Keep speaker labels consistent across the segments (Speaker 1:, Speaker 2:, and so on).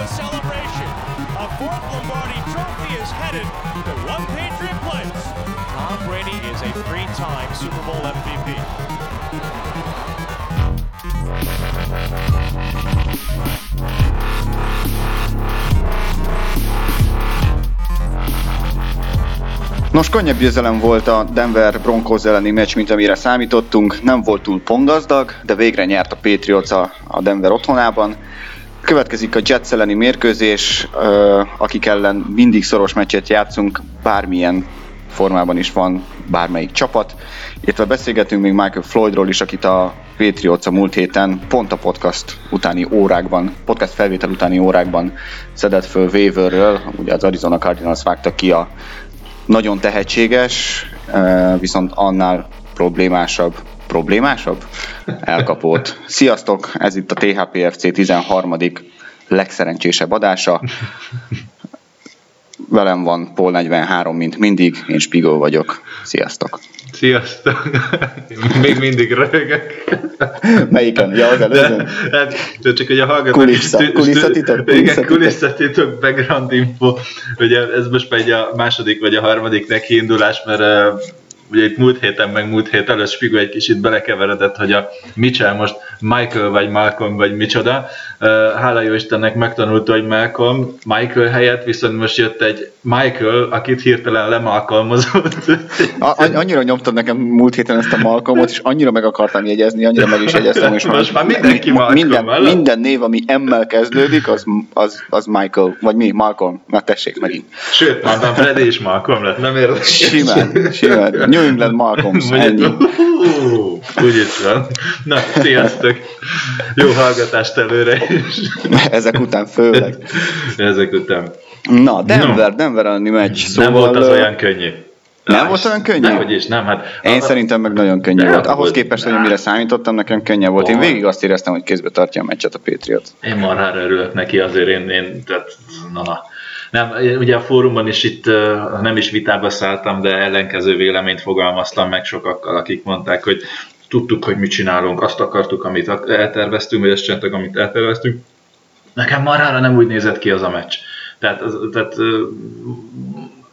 Speaker 1: a celebration. A fourth Lombardi trophy is headed to one Patriot place. Tom Brady is a three-time Super Bowl MVP.
Speaker 2: Nos, könnyebb győzelem volt a Denver Broncos elleni meccs, mint amire számítottunk. Nem volt túl pongazdag, de végre nyert a Patriots a, Denver otthonában. Következik a Jets elleni mérkőzés, akik ellen mindig szoros meccset játszunk, bármilyen formában is van bármelyik csapat. Illetve beszélgetünk még Michael Floydról is, akit a Patriots a múlt héten pont a podcast utáni órákban, podcast felvétel utáni órákban szedett föl waiverről. Ugye az Arizona Cardinals vágta ki a nagyon tehetséges, viszont annál problémásabb, problémásabb elkapót. Sziasztok, ez itt a THPFC 13. legszerencsésebb adása. Velem van Paul 43, mint mindig, én Spigó vagyok. Sziasztok!
Speaker 3: Sziasztok! Még mindig röhögök.
Speaker 2: Melyiken? Ja, az előző?
Speaker 3: Hát, csak hogy a hallgatók...
Speaker 2: Kulissza, kulisszatitok?
Speaker 3: Igen, kulisszatitok, background info. Ugye ez most megy a második vagy a harmadik nekiindulás, mert uh, ugye itt múlt héten, meg múlt hét előtt Spigo egy kicsit belekeveredett, hogy a Mitchell most Michael vagy Malcolm vagy micsoda. Hála jó Istennek megtanulta, hogy Malcolm, Michael helyett viszont most jött egy Michael, akit hirtelen lemalkalmozott.
Speaker 2: A- annyira nyomtad nekem múlt héten ezt a Malcolmot, és annyira meg akartam jegyezni, annyira meg is jegyeztem, és
Speaker 3: most már mindenki Malcolm,
Speaker 2: minden,
Speaker 3: vele?
Speaker 2: minden név, ami M-mel kezdődik, az, az, az Michael, vagy mi, Malcolm, na tessék megint.
Speaker 3: Sőt, már Freddy is Malcolm lett, nem érdekes.
Speaker 2: Simán, simán. New England Malcolms,
Speaker 3: Vagy-
Speaker 2: ennyi.
Speaker 3: Úgy is van. Na, sziasztok! Jó hallgatást előre is.
Speaker 2: Ezek után főleg.
Speaker 3: Ezek után.
Speaker 2: Na, Denver, Denver elleni meccs. Szóval,
Speaker 3: nem volt az olyan könnyű.
Speaker 2: Nem volt olyan könnyű?
Speaker 3: Nehogy is, nem. Hát,
Speaker 2: Én
Speaker 3: a-
Speaker 2: szerintem meg nagyon könnyű
Speaker 3: Nem
Speaker 2: volt. Ahhoz
Speaker 3: volt.
Speaker 2: képest, hogy mire számítottam, nekem könnyebb volt. Én végig azt éreztem, hogy kézbe tartja a meccset a Patriot.
Speaker 3: Én marhára örülök neki, azért én, én tehát, na, na. Nem, ugye a fórumban is itt nem is vitába szálltam, de ellenkező véleményt fogalmaztam meg sokakkal, akik mondták, hogy tudtuk, hogy mit csinálunk, azt akartuk, amit elterveztünk, vagy ezt csináltak, amit elterveztünk. Nekem marhára nem úgy nézett ki az a meccs. Tehát, tehát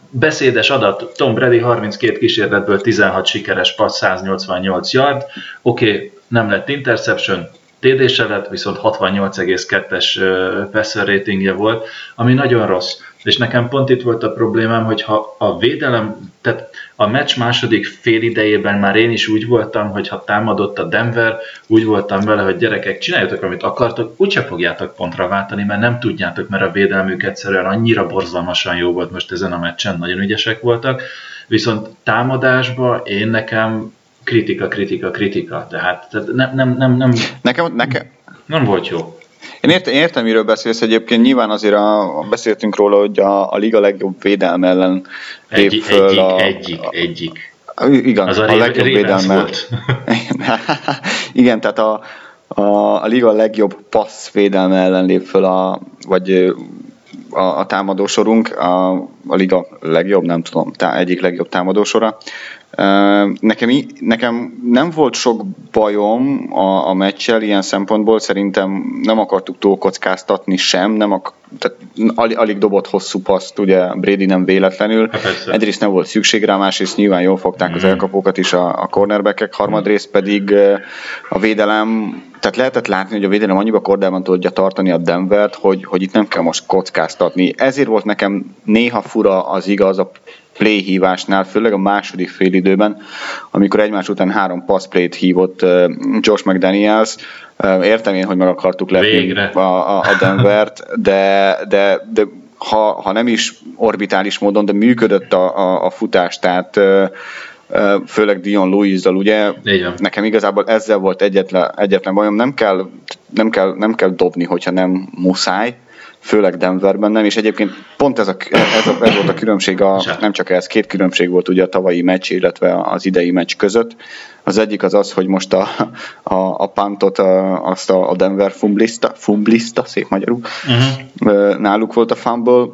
Speaker 3: beszédes adat, Tom Brady 32 kísérletből 16 sikeres passz, 188 yard, oké, okay, nem lett interception, TD se lett, viszont 68,2-es ö, passer ratingje volt, ami nagyon rossz. És nekem pont itt volt a problémám, hogy ha a védelem, tehát a meccs második fél idejében már én is úgy voltam, hogy ha támadott a Denver, úgy voltam vele, hogy gyerekek, csináljatok, amit akartok, úgyse fogjátok pontra váltani, mert nem tudjátok, mert a védelmük egyszerűen annyira borzalmasan jó volt most ezen a meccsen, nagyon ügyesek voltak, viszont támadásba én nekem kritika, kritika, kritika, tehát, tehát nem, nem, nem, nem,
Speaker 2: Nekem, nekem,
Speaker 3: nem volt jó.
Speaker 2: Én értem, értem, miről beszélsz egyébként. Nyilván azért a, beszéltünk róla, hogy a, a liga legjobb védelme ellen lép
Speaker 3: Egy,
Speaker 2: föl
Speaker 3: egyik,
Speaker 2: a,
Speaker 3: egyik, egyik.
Speaker 2: a, igen,
Speaker 3: Az
Speaker 2: a,
Speaker 3: a,
Speaker 2: a legjobb védelme. igen, tehát a, a, a liga legjobb passz védelme ellen lép föl a, vagy a, a támadósorunk, a, a liga legjobb, nem tudom, tá, egyik legjobb támadósora. Nekem, nekem nem volt sok bajom a, a meccsel ilyen szempontból, szerintem nem akartuk túl kockáztatni sem, nem ak- tehát alig, alig dobott hosszú paszt, ugye Brady nem véletlenül.
Speaker 3: Hát persze.
Speaker 2: Egyrészt nem volt szükség rá, másrészt nyilván jól fogták az elkapókat is a, a cornerbackek, harmadrészt pedig a védelem, tehát lehetett látni, hogy a védelem annyiba kordában tudja tartani a Denvert, hogy, hogy itt nem kell most kockáztatni. Ezért volt nekem néha fura az igaz a play hívásnál, főleg a második fél időben, amikor egymás után három pass play-t hívott Josh McDaniels. Értem én, hogy meg akartuk lepni a, a, Denvert, de, de, de ha, ha nem is orbitális módon, de működött a, a, a futás, tehát főleg Dion Louis-zal, ugye?
Speaker 3: Van.
Speaker 2: nekem igazából ezzel volt egyetlen, egyetlen bajom, nem kell, nem, kell, nem kell dobni, hogyha nem muszáj, főleg Denverben nem, és egyébként pont ez, a, ez, a, ez volt a különbség, a, nem csak ez, két különbség volt ugye a tavalyi meccs, illetve az idei meccs között. Az egyik az az, hogy most a, a, a pantot, a, azt a, Denver fumblista, fumblista, szép magyarul, uh-huh. náluk volt a fumble,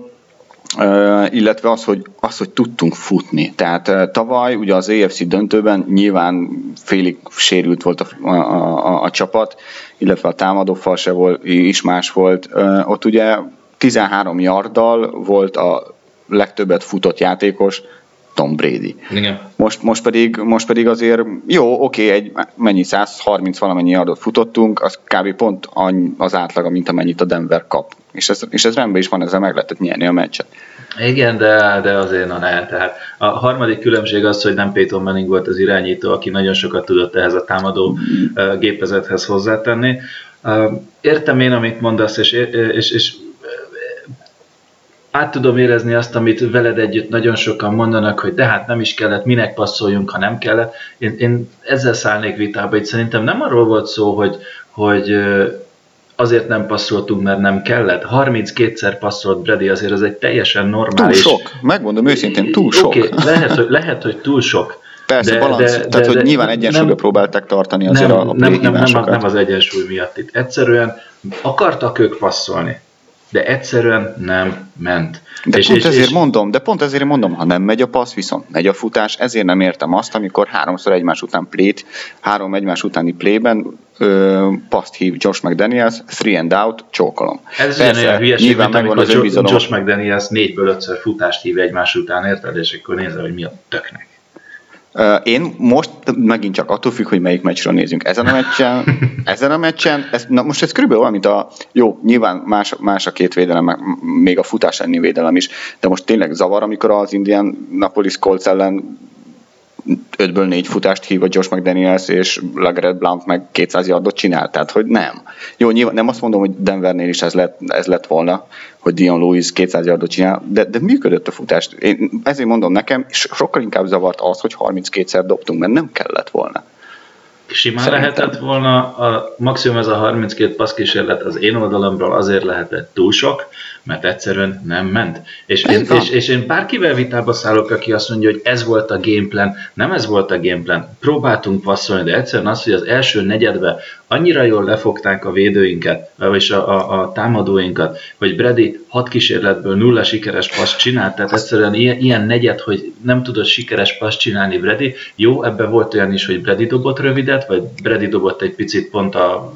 Speaker 2: illetve az hogy, az, hogy tudtunk futni. Tehát tavaly ugye az AFC döntőben nyilván félig sérült volt a, a, a, a csapat, illetve a támadó fal se volt, is más volt. Ott ugye 13 yarddal volt a legtöbbet futott játékos Tom Brady.
Speaker 3: Igen.
Speaker 2: Most, most, pedig, most pedig azért jó, oké, egy mennyi 130 valamennyi yardot futottunk, az kb. pont az átlaga, mint amennyit a Denver kap. És ez, és ez rendben is van, ezzel meg lehetett nyerni a meccset.
Speaker 3: Igen, de, de azért na ne. Tehát a harmadik különbség az, hogy nem Peyton Manning volt az irányító, aki nagyon sokat tudott ehhez a támadó gépezethez hozzátenni. Értem én, amit mondasz, és, és, és át tudom érezni azt, amit veled együtt nagyon sokan mondanak, hogy de hát nem is kellett, minek passzoljunk, ha nem kellett. Én, én ezzel szállnék vitába, hogy szerintem nem arról volt szó, hogy, hogy azért nem passzoltunk, mert nem kellett. 32-szer passzolt Brady, azért az egy teljesen normális...
Speaker 2: Túl sok, megmondom őszintén, túl sok.
Speaker 3: Okay, lehet, hogy, lehet, hogy túl sok.
Speaker 2: Persze, de, balansz, de, tehát de, hogy nyilván egyensúlyra nem, próbálták tartani azért
Speaker 3: nem,
Speaker 2: a, a
Speaker 3: nem, nem, nem, nem az egyensúly miatt itt. Egyszerűen akartak ők passzolni de egyszerűen nem ment.
Speaker 2: De és, pont és, ezért és, mondom, de pont ezért mondom, ha nem megy a passz, viszont megy a futás, ezért nem értem azt, amikor háromszor egymás után plét, három egymás utáni playben ö, paszt hív Josh McDaniels, three and out, csókolom.
Speaker 3: Ez ugyanolyan hülyeség, nyilván mint megvan az Josh, McDaniels négyből ötször futást hív egymás után, érted? És akkor nézze, hogy mi a töknek.
Speaker 2: Én most megint csak attól függ, hogy melyik meccsről nézünk. Ezen a meccsen, ezen a meccsen, ez, na most ez körülbelül olyan, mint a, jó, nyilván más, más a két védelem, még a futás elleni védelem is, de most tényleg zavar, amikor az Indian Napolis Colts ellen ötből négy futást hív a Josh McDaniels, és Lagret Blount meg 200 yardot csinál, tehát hogy nem. Jó, nyilván nem azt mondom, hogy Denvernél is ez lett, ez lett volna, hogy Dion Lewis 200 yardot csinál, de, de működött a futás. Én ezért mondom nekem, sokkal inkább zavart az, hogy 32-szer dobtunk, mert nem kellett volna.
Speaker 3: Simán Szerintem. lehetett volna, a maximum ez a 32 passz kísérlet az én oldalamról azért lehetett túl sok, mert egyszerűen nem ment. És én, és, és én bárkivel vitába szállok, aki azt mondja, hogy ez volt a gameplan, nem ez volt a gameplan, próbáltunk passzolni, de egyszerűen az, hogy az első negyedbe annyira jól lefogták a védőinket, vagy a, a, a támadóinkat, hogy Brady hat kísérletből nulla sikeres passz csinált, tehát egyszerűen ilyen, ilyen negyed, hogy nem tudott sikeres passz csinálni Brady. Jó, ebben volt olyan is, hogy Brady dobott rövidet, vagy Brady dobott egy picit pont a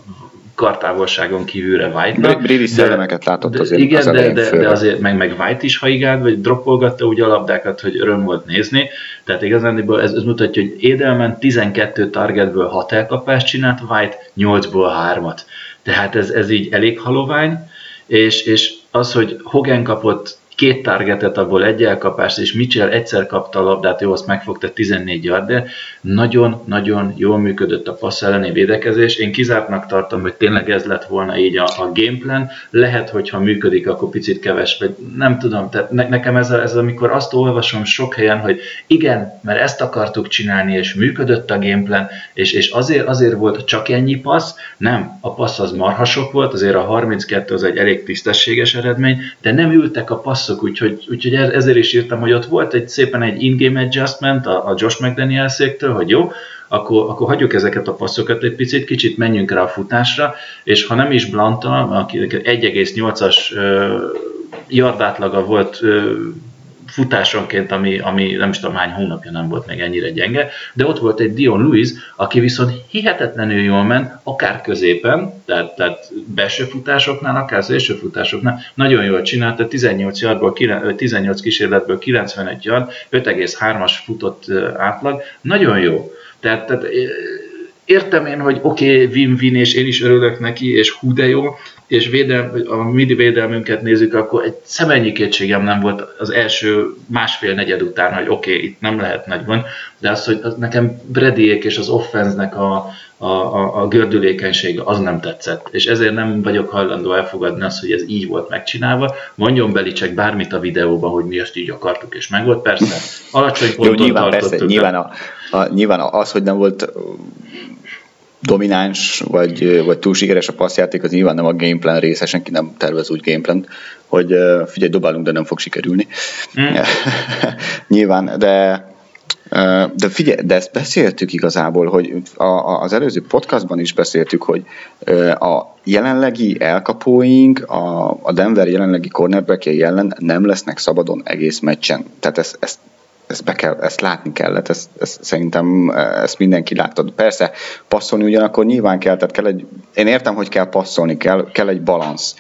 Speaker 3: kartávolságon kívülre White-nak.
Speaker 2: Brady szellemeket látott azért
Speaker 3: Igen, az de, de, de, azért meg, meg White is haigált, vagy droppolgatta úgy a labdákat, hogy öröm volt nézni. Tehát igazán ez, ez mutatja, hogy Edelman 12 targetből 6 elkapást csinált, White 8-ból 3-at. Tehát ez, ez így elég halovány, és, és az, hogy Hogan kapott két targetet, abból egy elkapást, és Mitchell egyszer kapta a labdát, jó, azt megfogta 14 yard, de nagyon-nagyon jól működött a passz elleni védekezés. Én kizártnak tartom, hogy tényleg ez lett volna így a, a gameplan. Lehet, hogyha működik, akkor picit keves, vagy nem tudom, tehát ne, nekem ez, a, ez amikor azt olvasom sok helyen, hogy igen, mert ezt akartuk csinálni, és működött a gameplan, és, és azért, azért volt csak ennyi passz, nem, a passz az marhasok volt, azért a 32 az egy elég tisztességes eredmény, de nem ültek a passz passzok, úgyhogy, úgyhogy ezért is írtam, hogy ott volt egy szépen egy in-game adjustment a, a Josh McDaniels-éktől, hogy jó, akkor, akkor hagyjuk ezeket a passzokat egy picit, kicsit menjünk rá a futásra, és ha nem is Blanta, aki 1,8-as yardátlaga volt futásonként, ami, ami nem is tudom hány hónapja nem volt még ennyire gyenge, de ott volt egy Dion Lewis, aki viszont hihetetlenül jól ment, akár középen, tehát, tehát belső futásoknál, akár szélső futásoknál, nagyon jól csinálta, 18, yardból, 18 kísérletből 95 yard, 5,3-as futott átlag, nagyon jó. Tehát, tehát értem én, hogy oké, okay, win-win, és én is örülök neki, és hú de jó, és védelm, a midi védelmünket nézzük, akkor egy szemennyi kétségem nem volt az első másfél negyed után, hogy oké, okay, itt nem lehet nagy van, de az, hogy az nekem Bradyék és az offenznek a, a, a, a gördülékenysége az nem tetszett, és ezért nem vagyok hajlandó elfogadni azt, hogy ez így volt megcsinálva. Mondjon Belicek bármit a videóban, hogy mi ezt így akartuk, és meg volt, persze. Alacsony pontot
Speaker 2: Jó, nyilván, persze, nyilván, a, a, nyilván az, hogy nem volt domináns, vagy, vagy túl sikeres a passzjáték, az nyilván nem a gameplan része, senki nem tervez úgy gameplan, hogy figyelj, dobálunk, de nem fog sikerülni. Mm. nyilván, de de figyelj, de ezt beszéltük igazából, hogy a, az előző podcastban is beszéltük, hogy a jelenlegi elkapóink, a, a Denver jelenlegi cornerbackjei ellen nem lesznek szabadon egész meccsen. Tehát ezt, ezt ezt, be kell, ezt látni kellett, ezt, ezt, szerintem ezt mindenki látta. Persze passzolni ugyanakkor nyilván kell, tehát kell egy, én értem, hogy kell passzolni, kell, kell egy balansz.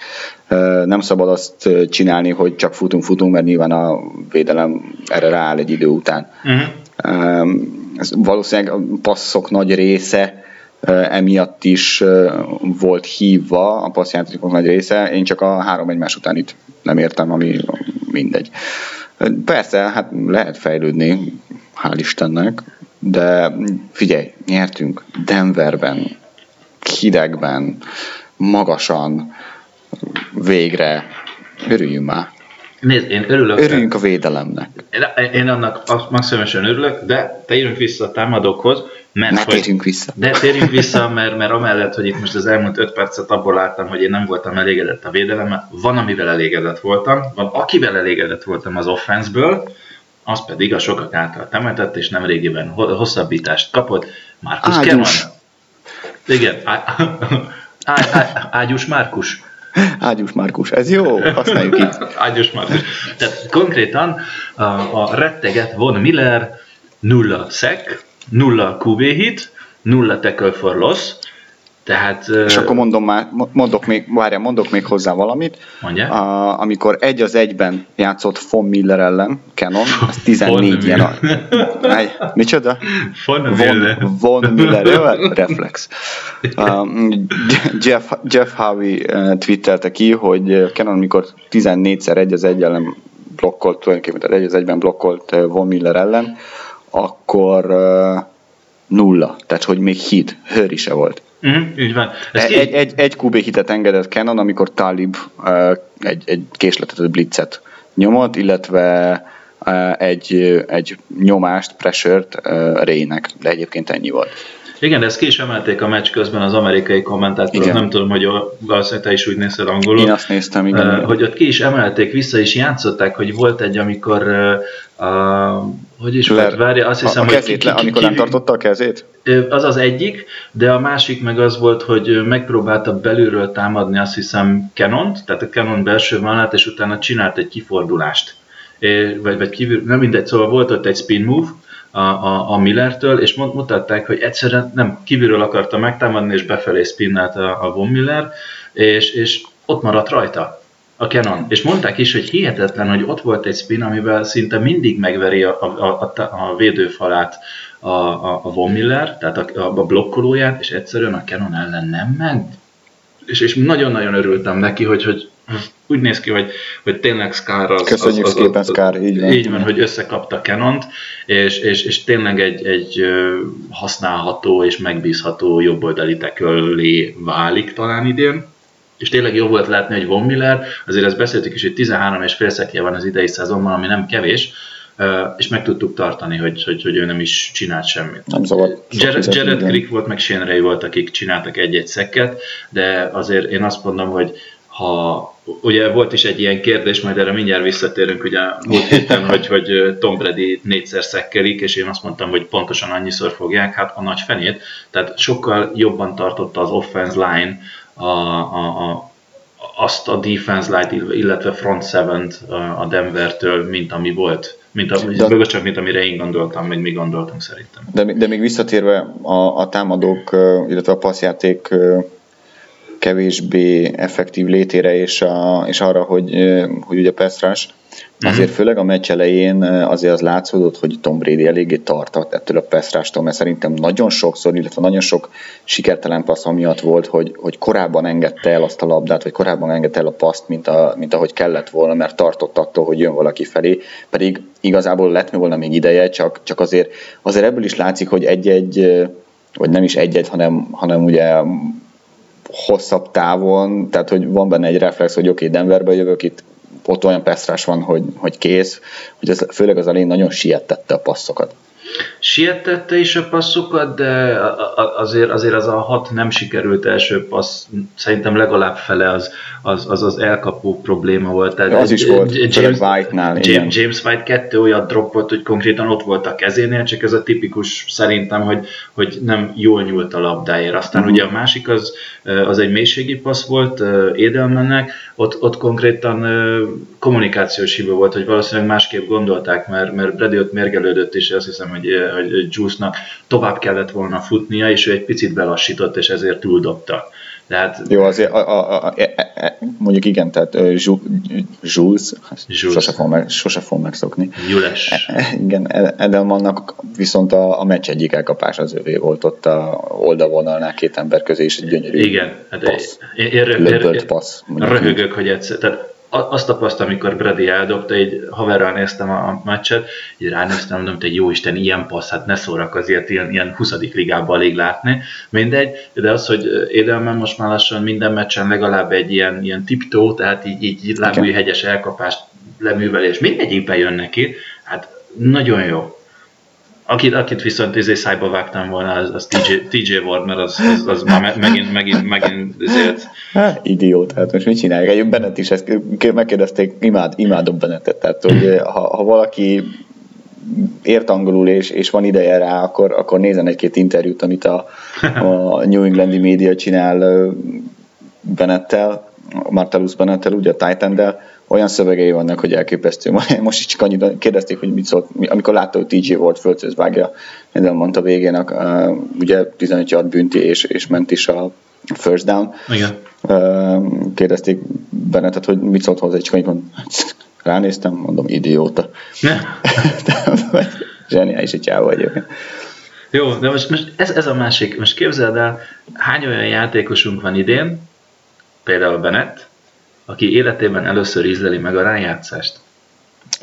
Speaker 2: Nem szabad azt csinálni, hogy csak futunk, futunk, mert nyilván a védelem erre rááll egy idő után. Uh-huh. Ez valószínűleg a passzok nagy része emiatt is volt hívva a passzjátékok nagy része, én csak a három egymás után itt nem értem, ami mindegy. Persze, hát lehet fejlődni, hál' Istennek, de figyelj, nyertünk Denverben, hidegben, magasan, végre, örüljünk már.
Speaker 3: Nézd, én örülök.
Speaker 2: Örüljünk a védelemnek.
Speaker 3: Én, annak maximálisan örülök, de térjünk vissza a támadókhoz.
Speaker 2: Mert ne térjünk vissza.
Speaker 3: De térjünk vissza, mert, mert amellett, hogy itt most az elmúlt öt percet abból láttam, hogy én nem voltam elégedett a védelemmel, van, amivel elégedett voltam, van, akivel elégedett voltam az offenszből, az pedig a sokak által temetett, és nem régiben hosszabbítást kapott, Márkusz Keman. Igen, Ágyus Márkus.
Speaker 2: Ágyus Márkus, ez jó, használjuk itt.
Speaker 3: Ágyus Márkus. Tehát konkrétan a, a retteget Von Miller nulla szek, nulla QB hit, nulla tackle for loss, tehát,
Speaker 2: és akkor mondom már, mondok még, várjál, mondok még hozzá valamit.
Speaker 3: Mondja.
Speaker 2: A, amikor egy az egyben játszott Von Miller ellen, Canon, az 14 ilyen a... Micsoda?
Speaker 3: Von, Miller.
Speaker 2: Von Miller, reflex. Um, Jeff, Jeff Harvey twittelte ki, hogy Canon, amikor 14-szer egy az egy ellen blokkolt, tulajdonképpen egy az egyben blokkolt Von Miller ellen, akkor uh, nulla, tehát hogy még hit, hőri se volt.
Speaker 3: Uh-huh, így van.
Speaker 2: Ez egy, egy, egy, egy QB hitet engedett Canon, amikor Talib uh, egy, egy késletetett blitzet nyomott, illetve uh, egy, egy nyomást, pressure-t uh, Rének, de egyébként ennyi volt.
Speaker 3: Igen, de ezt ki is emelték a meccs közben az amerikai kommentátorok, nem tudom, hogy valószínűleg te is úgy nézed angolul.
Speaker 2: Én azt néztem, igen.
Speaker 3: Uh, hogy ott ki is emelték, vissza is játszották, hogy volt egy, amikor uh, uh, hogy is volt, várja, azt hiszem,
Speaker 2: a, a kezét, hogy ki, ki, ki, amikor nem tartotta a kezét?
Speaker 3: Az az egyik, de a másik meg az volt, hogy megpróbálta belülről támadni azt hiszem Canon-t, tehát a Canon belső vonalát, és utána csinált egy kifordulást. É, vagy, vagy kívül, nem mindegy, szóval volt ott egy spin move, a, a, a Millertől, és mutatták, hogy egyszerűen nem kívülről akarta megtámadni, és befelé spinnelt a, a Von Miller, és, és ott maradt rajta a Canon. És mondták is, hogy hihetetlen, hogy ott volt egy spin, amivel szinte mindig megveri a, a, a, a védőfalát a, a, a Von Miller, tehát a, a blokkolóját, és egyszerűen a Canon ellen nem ment. És, és nagyon-nagyon örültem neki, hogy, hogy úgy néz ki, hogy, hogy tényleg Scar az...
Speaker 2: Köszönjük az, az, szépen, Scar, így van.
Speaker 3: Így van, hogy összekapta Canont, és, és, és tényleg egy, egy használható és megbízható jobboldali tekölé válik talán idén. És tényleg jó volt látni, hogy Von Miller, azért ezt beszéltük is, hogy 13 és fél szekje van az idei szezonban, ami nem kevés, és meg tudtuk tartani, hogy, hogy, hogy ő nem is csinált semmit.
Speaker 2: Nem szabad.
Speaker 3: Jared, Jared Crick volt, meg Shane Ray volt, akik csináltak egy-egy szekket, de azért én azt mondom, hogy ha ugye volt is egy ilyen kérdés, majd erre mindjárt visszatérünk, ugye múlt héten, hogy, hogy Tom Brady négyszer szekkelik, és én azt mondtam, hogy pontosan annyiszor fogják, hát a nagy fenét, tehát sokkal jobban tartotta az offense line a, a, a, azt a defense line, illetve front seven a Denvertől, mint ami volt mint, a, de, csak mint amire én gondoltam, meg mi gondoltunk szerintem.
Speaker 2: De, de még visszatérve a, a támadók, illetve a passzjáték kevésbé effektív létére és, a, és arra, hogy, hogy ugye Pestrás mhm. Azért főleg a meccs elején azért az látszódott, hogy Tom Brady eléggé tartott ettől a Pestrástól, mert szerintem nagyon sokszor, illetve nagyon sok sikertelen passz miatt volt, hogy, hogy korábban engedte el azt a labdát, vagy korábban engedte el a paszt, mint, a, mint ahogy kellett volna, mert tartott attól, hogy jön valaki felé, pedig igazából lett volna még ideje, csak, csak azért, azért ebből is látszik, hogy egy-egy, vagy nem is egy-egy, hanem, hanem ugye hosszabb távon, tehát hogy van benne egy reflex, hogy oké, okay, Denverbe jövök, itt ott olyan peszrás van, hogy, hogy kész, hogy ez főleg az elején nagyon siettette a passzokat.
Speaker 3: Sietette is a passzokat, de azért, azért az a hat nem sikerült első passz, szerintem legalább fele az az, az, az elkapó probléma volt.
Speaker 2: Tehát az is volt, James, White-nál.
Speaker 3: James, James White kettő olyan drop volt, hogy konkrétan ott volt a kezénél, csak ez a tipikus szerintem, hogy, hogy nem jól nyúlt a labdáért. Aztán uh-huh. ugye a másik az, az egy mélységi passz volt Edelmannek, ott, ott konkrétan kommunikációs hiba volt, hogy valószínűleg másképp gondolták, mert, mert Brady ott mérgelődött, és azt hiszem, hogy, hogy Juice-nak tovább kellett volna futnia, és ő egy picit belassított, és ezért túldobta.
Speaker 2: Tehát... Jó, azért a, a, a, a, e, e, mondjuk igen, tehát Jules, sose fogom, meg, sose fogom megszokni.
Speaker 3: Jules.
Speaker 2: E, igen, Edelmannak viszont a, a meccs egyik elkapás az övé volt ott a oldalvonalnál két ember közé, és egy gyönyörű
Speaker 3: igen, hát passz. Én, én, én, én, én, röhögök, hogy egyszer, tehát azt tapasztaltam, amikor Brady eldobta, egy haverral néztem a meccset, így ránéztem, mondom, hogy jó Isten, ilyen passz, hát ne szórak azért ilyen, ilyen 20. ligában alig látni. Mindegy, de az, hogy Edelman most már lassan minden meccsen legalább egy ilyen, ilyen tiptó, tehát így, így lábúj hegyes elkapást leművelés, mindegyikben jön neki, hát nagyon jó. Akit, akit viszont izé szájba vágtam volna, az, az TJ, TJ Ward, mert az, az, az már megint, megint, megint ezért...
Speaker 2: Hát, idiót, hát most mit csinálják? Egy Bennett is ezt megkérdezték, imád, imádom Bennettet, tehát hogy ha, ha valaki ért angolul és, és van ideje rá, akkor, akkor nézen egy-két interjút, amit a, a New Englandi média csinál Bennettel, Martellus Bennettel, ugye a titan olyan szövegei vannak, hogy elképesztő. Most is csak annyit kérdezték, hogy mit szólt, amikor látta, hogy TJ volt földhöz vágja, minden mondta végén, uh, ugye 15 yard bünti, és, és ment is a first down.
Speaker 3: Igen.
Speaker 2: Uh, kérdezték Bennettet, hogy mit szólt hozzá, és annyit mond, ránéztem, mondom, idióta. Zseniális egy csávó egyébként.
Speaker 3: Jó, de most, most ez, ez a másik. Most képzeld el, hány olyan játékosunk van idén, például Bennett, aki életében először ízleli meg a rájátszást.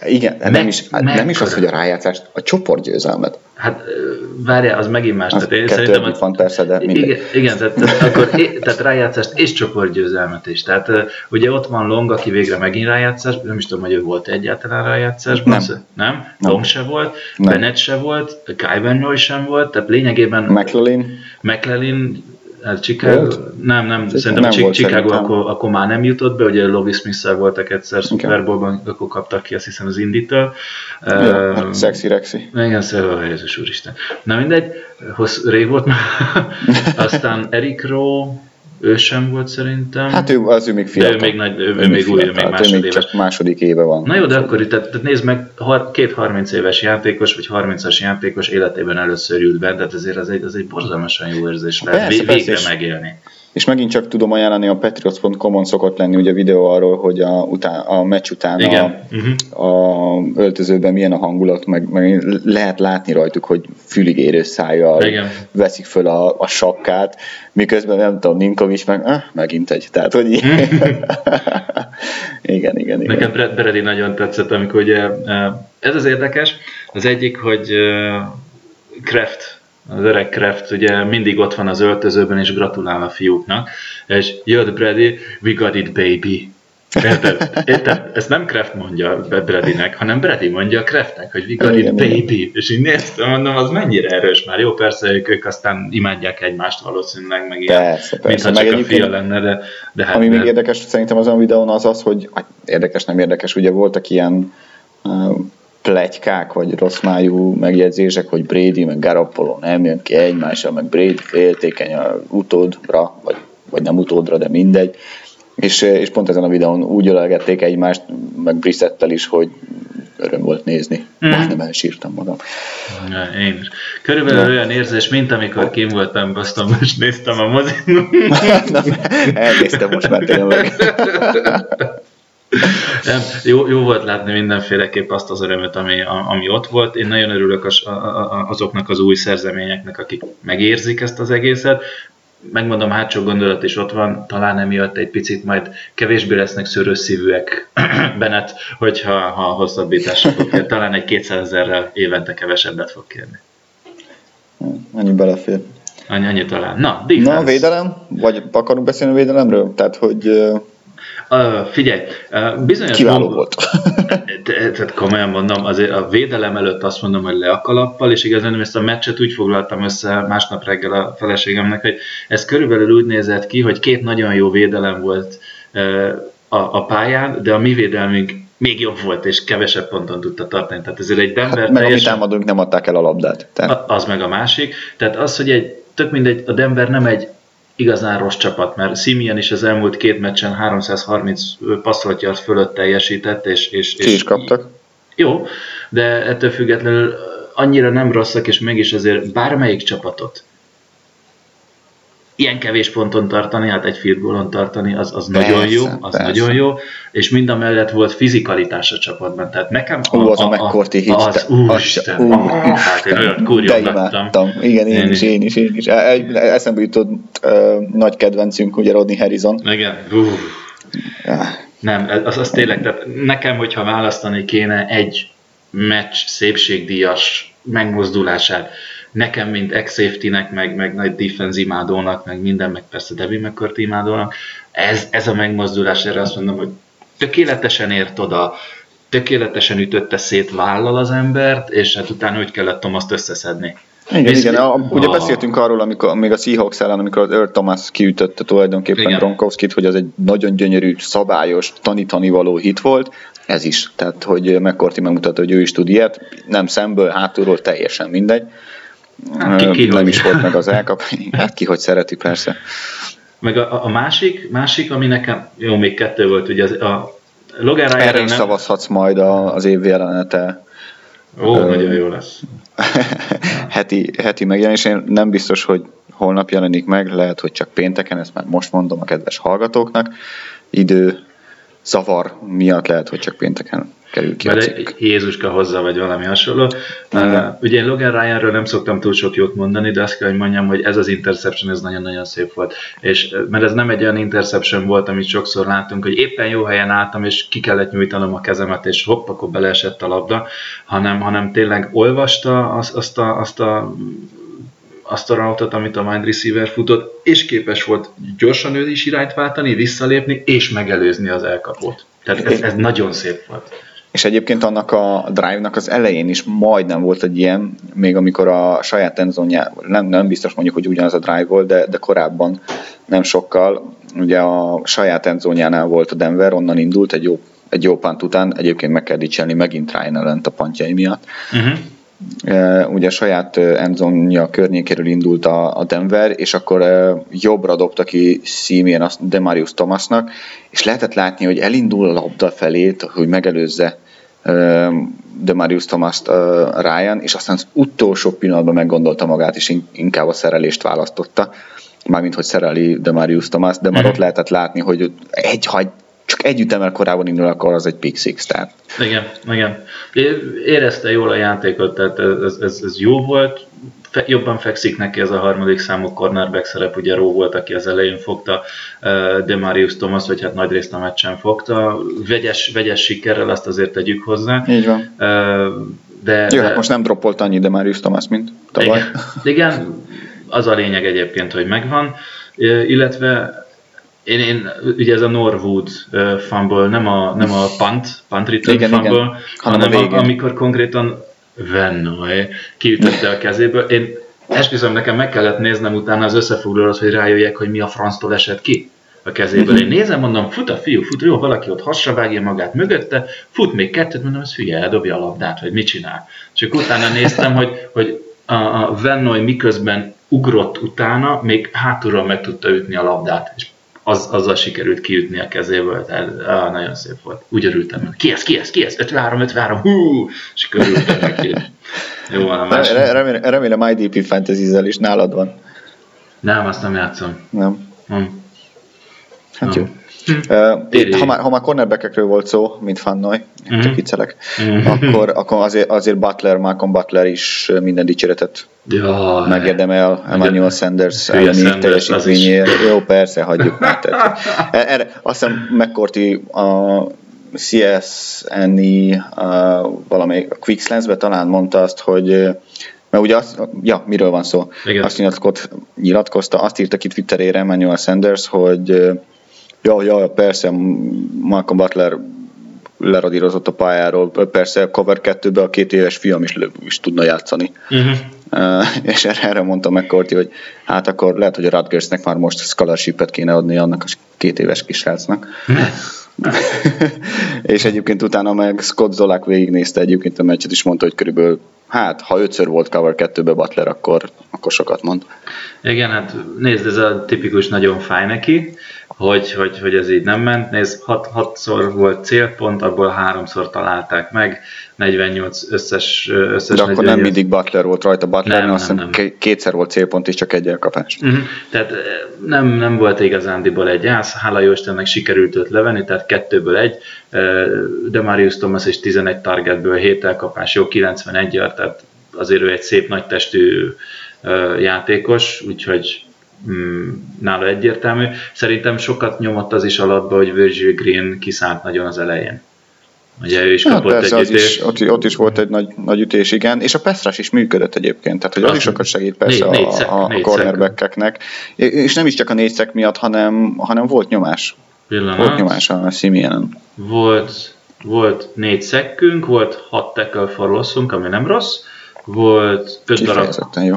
Speaker 2: Igen, meg, nem, is, meg, nem is az, hogy a rájátszást, a csoportgyőzelmet.
Speaker 3: Hát várja, az megint más.
Speaker 2: Az tehát én szerintem, van persze, de
Speaker 3: Igen, igen tehát, tehát, akkor, tehát rájátszást és csoportgyőzelmet is. Tehát ugye ott van Long, aki végre megint rájátszás, nem is tudom, hogy ő volt egyáltalán rájátszásban. Nem. nem? nem. Long se volt, nem. Bennett se volt, Kai Roy sem volt, tehát lényegében
Speaker 2: McLean.
Speaker 3: McLean Hát Chicago, volt? nem, nem, szerintem nem Chicago szerintem. akkor, akkor, már nem jutott be, ugye Lovis smith voltak egyszer okay. Super Bowl-ban, akkor kaptak ki azt hiszem az Inditől.
Speaker 2: Ja, uh, hát Sexy Rexy.
Speaker 3: Igen, szóval, Jézus Úristen. Na mindegy, hossz, rég volt már. Aztán Eric Rowe, ő sem volt szerintem.
Speaker 2: Hát ő, az ő még fiatal.
Speaker 3: ő még, nagy, ő, ő, ő még új, ő még
Speaker 2: másodéves. Ő még csak második éve van.
Speaker 3: Na jó, de akkor tehát, tehát nézd meg, két 30 éves játékos, vagy 30-as játékos életében először jut be, tehát ezért az egy, az egy borzalmasan jó érzés lehet persze, végre persze, megélni.
Speaker 2: És megint csak tudom ajánlani, a patriots.com-on szokott lenni ugye videó arról, hogy a, után, a meccs után a, uh-huh. a öltözőben milyen a hangulat, meg, meg lehet látni rajtuk, hogy füligérő szájjal Igen. veszik föl a, a sakkát, miközben nem tudom, Ninkovics meg, ah, megint egy. Tehát, hogy mhm. igen, igen, igen.
Speaker 3: Nekem Brady nagyon tetszett, amikor ugye, eh, ez az érdekes, az egyik, hogy eh, Kraft az öreg Kraft ugye mindig ott van az öltözőben, és gratulál a fiúknak, és jött Brady, we got it baby. Érted? Érted? Ezt nem Kraft mondja Bradynek, hanem Brady mondja Kraftnek, hogy we got it baby. És így néztem, mondom, az mennyire erős már. Jó, persze ők, ők aztán imádják egymást valószínűleg, meg ilyen, persze, persze. mintha csak a fia lenne, de, de hát...
Speaker 2: Ami még érdekes szerintem azon a videón az az, hogy hát érdekes, nem érdekes, ugye voltak ilyen plegykák, vagy rossz májú megjegyzések, hogy Brady meg Garoppolo nem jön ki egymással, meg Brady féltékeny a utódra, vagy, vagy nem utódra, de mindegy. És, és pont ezen a videón úgy ölelgették egymást, meg Brissettel is, hogy öröm volt nézni. Mm. Majdnem elsírtam magam.
Speaker 3: Ja, én is. Körülbelül ja. olyan érzés, mint amikor kim voltam Boston, most néztem a mozit.
Speaker 2: elnéztem most már tényleg.
Speaker 3: Nem, jó, jó volt látni mindenféleképp azt az örömöt, ami, ami ott volt. Én nagyon örülök az, azoknak az új szerzeményeknek, akik megérzik ezt az egészet. Megmondom, hátsó gondolat is ott van, talán emiatt egy picit majd kevésbé lesznek szörös szívűek Bennett, hogyha ha hosszabbításra fog kérni. Talán egy 200 ezerrel évente kevesebbet fog kérni.
Speaker 2: Annyi belefér.
Speaker 3: Annyi, annyi talán. Na, defense.
Speaker 2: Na, védelem? Vagy akarunk beszélni a védelemről? Tehát, hogy
Speaker 3: Uh, figyelj, uh, bizonyos...
Speaker 2: Kiváló volt.
Speaker 3: Tehát komolyan mondom, azért a védelem előtt azt mondom, hogy le a kalappal, és igazán ezt a meccset úgy foglaltam össze másnap reggel a feleségemnek, hogy ez körülbelül úgy nézett ki, hogy két nagyon jó védelem volt uh, a, a pályán, de a mi védelmünk még jobb volt, és kevesebb ponton tudta tartani. Tehát ezért egy Denver hát,
Speaker 2: meg teljesen... amit támadunk, nem adták el a labdát.
Speaker 3: Tehát... Az meg a másik. Tehát az, hogy egy, tök mindegy, a Denver nem egy igazán rossz csapat, mert Simeon is az elmúlt két meccsen 330 passzolt fölött teljesített, és, és, és...
Speaker 2: is kaptak.
Speaker 3: Jó, de ettől függetlenül annyira nem rosszak, és mégis azért bármelyik csapatot ilyen kevés ponton tartani, hát egy field goalon tartani, az, az persze, nagyon jó, az persze. nagyon jó, és mind a mellett volt fizikalitás a csapatban, tehát nekem
Speaker 2: a, Ú, az a, a McCourty hit,
Speaker 3: az, úristen, ú, ah, hát én olyan.
Speaker 2: Igen, én, én, is, én is, én is. Egy, eszembe jutott uh, nagy kedvencünk, ugye Rodney Harrison.
Speaker 3: Igen, uh. Nem, az, az tényleg, tehát nekem, hogyha választani kéne egy meccs szépségdíjas megmozdulását, nekem, mint ex nek meg, meg nagy defense imádónak, meg minden, meg persze Devin McCourt imádónak, ez, ez a megmozdulás, erre azt mondom, hogy tökéletesen ért oda, tökéletesen ütötte szét vállal az embert, és hát utána úgy kellett Thomas-t összeszedni.
Speaker 2: Igen, és igen. A, ugye beszéltünk arról, amikor még a Seahawks ellen, amikor az Earl Thomas kiütötte tulajdonképpen igen. Gronkowski-t, hogy az egy nagyon gyönyörű, szabályos, tanítani való hit volt. Ez is. Tehát, hogy McCourty megmutatta, hogy ő is tud ilyet. Nem szemből, hátulról, teljesen mindegy. Hát, ki, ki, nem hogy. is volt meg az elkap. Hát ki, hogy szereti, persze.
Speaker 3: Meg a, a másik, másik, ami nekem, jó, még kettő volt, ugye az, a Logan Ryan
Speaker 2: Erre is nem... szavazhatsz majd az év jelenete.
Speaker 3: Ó, uh, nagyon jó lesz.
Speaker 2: heti, heti megjelenés. Én nem biztos, hogy holnap jelenik meg, lehet, hogy csak pénteken, ezt már most mondom a kedves hallgatóknak. Idő zavar miatt lehet, hogy csak pénteken kerül ki
Speaker 3: Vagy Jézuska hozzá, vagy valami hasonló. Uh, ugye én Logan Ryanről nem szoktam túl sok jót mondani, de azt kell, hogy mondjam, hogy ez az interception, ez nagyon-nagyon szép volt. És, mert ez nem egy olyan interception volt, amit sokszor látunk, hogy éppen jó helyen álltam, és ki kellett nyújtanom a kezemet, és hopp, akkor beleesett a labda, hanem, hanem tényleg olvasta azt, azt a, azt a azt a routot, amit a wide receiver futott, és képes volt gyorsan ő is irányt váltani, visszalépni, és megelőzni az elkapót. Tehát ez, ez nagyon szép volt.
Speaker 2: És egyébként annak a drive-nak az elején is majdnem volt egy ilyen, még amikor a saját enzonjá, nem, nem biztos mondjuk, hogy ugyanaz a drive volt, de, de korábban nem sokkal, ugye a saját enzónjánál volt a Denver, onnan indult egy jó, egy jó pant után, egyébként meg kell dicselni megint Ryan ellent a pantjai miatt. Uh-huh ugye saját endzonja környékéről indult a, Denver, és akkor jobbra dobta ki Simeon Demarius Thomasnak, és lehetett látni, hogy elindul a labda felét, hogy megelőzze Demarius Thomas Ryan, és aztán az utolsó pillanatban meggondolta magát, és inkább a szerelést választotta, mármint hogy szereli Demarius Thomas, de már mm. ott lehetett látni, hogy egy, ha csak egy ütemmel korábban indul, akkor az egy pick six, tehát.
Speaker 3: Igen, igen. Érezte jól a játékot, tehát ez, ez, ez jó volt, Fe, jobban fekszik neki ez a harmadik számú cornerback szerep, ugye Ró volt, aki az elején fogta, de Marius Thomas, vagy hát nagyrészt a meccsen fogta. Vegyes, vegyes sikerrel, azt azért tegyük hozzá.
Speaker 2: Így van. De, Jó. Hát most nem droppolt annyi de Marius Thomas, mint tavaly.
Speaker 3: Igen, igen, az a lényeg egyébként, hogy megvan, illetve én, én ugye ez a Norwood fumble, nem a, nem a punt, punt return igen, fumble, igen. hanem a, a, amikor konkrétan Vennoy kiütötte a kezéből. Én esküszöm, nekem meg kellett néznem utána az összefoglalót, hogy rájöjjek, hogy mi a franctól esett ki a kezéből. Én nézem, mondom, fut a fiú, fut, jó, valaki ott hasra vágja magát mögötte, fut még kettőt, mondom, ez hülye, eldobja a labdát, vagy mit csinál. Csak utána néztem, hogy, hogy a, a Vennoy miközben ugrott utána, még hátulról meg tudta ütni a labdát, és az, azzal sikerült kiütni a kezéből, tehát á, nagyon szép volt. Úgy örültem, ki ez, ki ez, ki ez, 53, 53, hú, és körültem neki. Jó van a másik.
Speaker 2: Remélem, remélem IDP fantasy is nálad van.
Speaker 3: Nem, azt nem játszom.
Speaker 2: Nem. Nem. Hát nem. jó. Uh, ha, már, ha már cornerbackekről volt szó, mint Fannoy, mm-hmm. csak viccelek, mm-hmm. akkor, akkor azért, azért Butler, Malcolm Butler is minden dicséretet ja, megérdemel Emmanuel Sanders elleni teljesítményért. Jó, persze, hagyjuk már. Tehát, erre, azt hiszem McCourty a CSNI valamelyik Quickslens-be talán mondta azt, hogy mert ugye azt, ja, miről van szó? Igen. Azt nyilatkozta, nyilatkozta, azt írta ki Twitterére Emmanuel Sanders, hogy Ja, ja, persze, Malcolm Butler leradírozott a pályáról. Persze a cover 2 a két éves fiam is, is tudna játszani. Uh-huh. Uh, és erre, mondta McCourty, hogy hát akkor lehet, hogy a Rutgersnek már most scholarship kéne adni annak a két éves kisrácnak. és egyébként utána meg Scott Zolak végignézte egyébként a meccset, és mondta, hogy körülbelül hát, ha ötször volt cover 2-be Butler, akkor, akkor sokat mond.
Speaker 3: Igen, hát nézd, ez a tipikus nagyon fáj neki, hogy, hogy, hogy ez így nem ment. Nézd, hat, hatszor volt célpont, abból háromszor találták meg, 48 összes, összes
Speaker 2: De akkor 48. nem mindig Butler volt rajta, Butler, nem, azt nem, nem. kétszer volt célpont és csak egy elkapás.
Speaker 3: Uh-huh. Tehát nem, nem volt igazándiból egy ász, hála jó Istennek sikerült őt levenni, tehát kettőből egy, de Marius Thomas is 11 targetből 7 elkapás, jó 91 tehát azért ő egy szép nagy testű játékos, úgyhogy nála egyértelmű. Szerintem sokat nyomott az is alatba, hogy Virgil Green kiszállt nagyon az elején. Ugye ő is kapott hát persze, egy
Speaker 2: ütés. Is, ott, ott, is volt egy nagy, nagy ütés, igen, és a Pestras is működött egyébként, tehát hogy az, is sokat segít persze négy, négy a, a, a cornerbackeknek, és nem is csak a négy szek miatt, hanem, hanem volt nyomás. Pillanat. Volt nyomás a Simienen.
Speaker 3: Volt, volt négy szekkünk, volt hat tackle for ami nem rossz, volt öt darab,
Speaker 2: jó.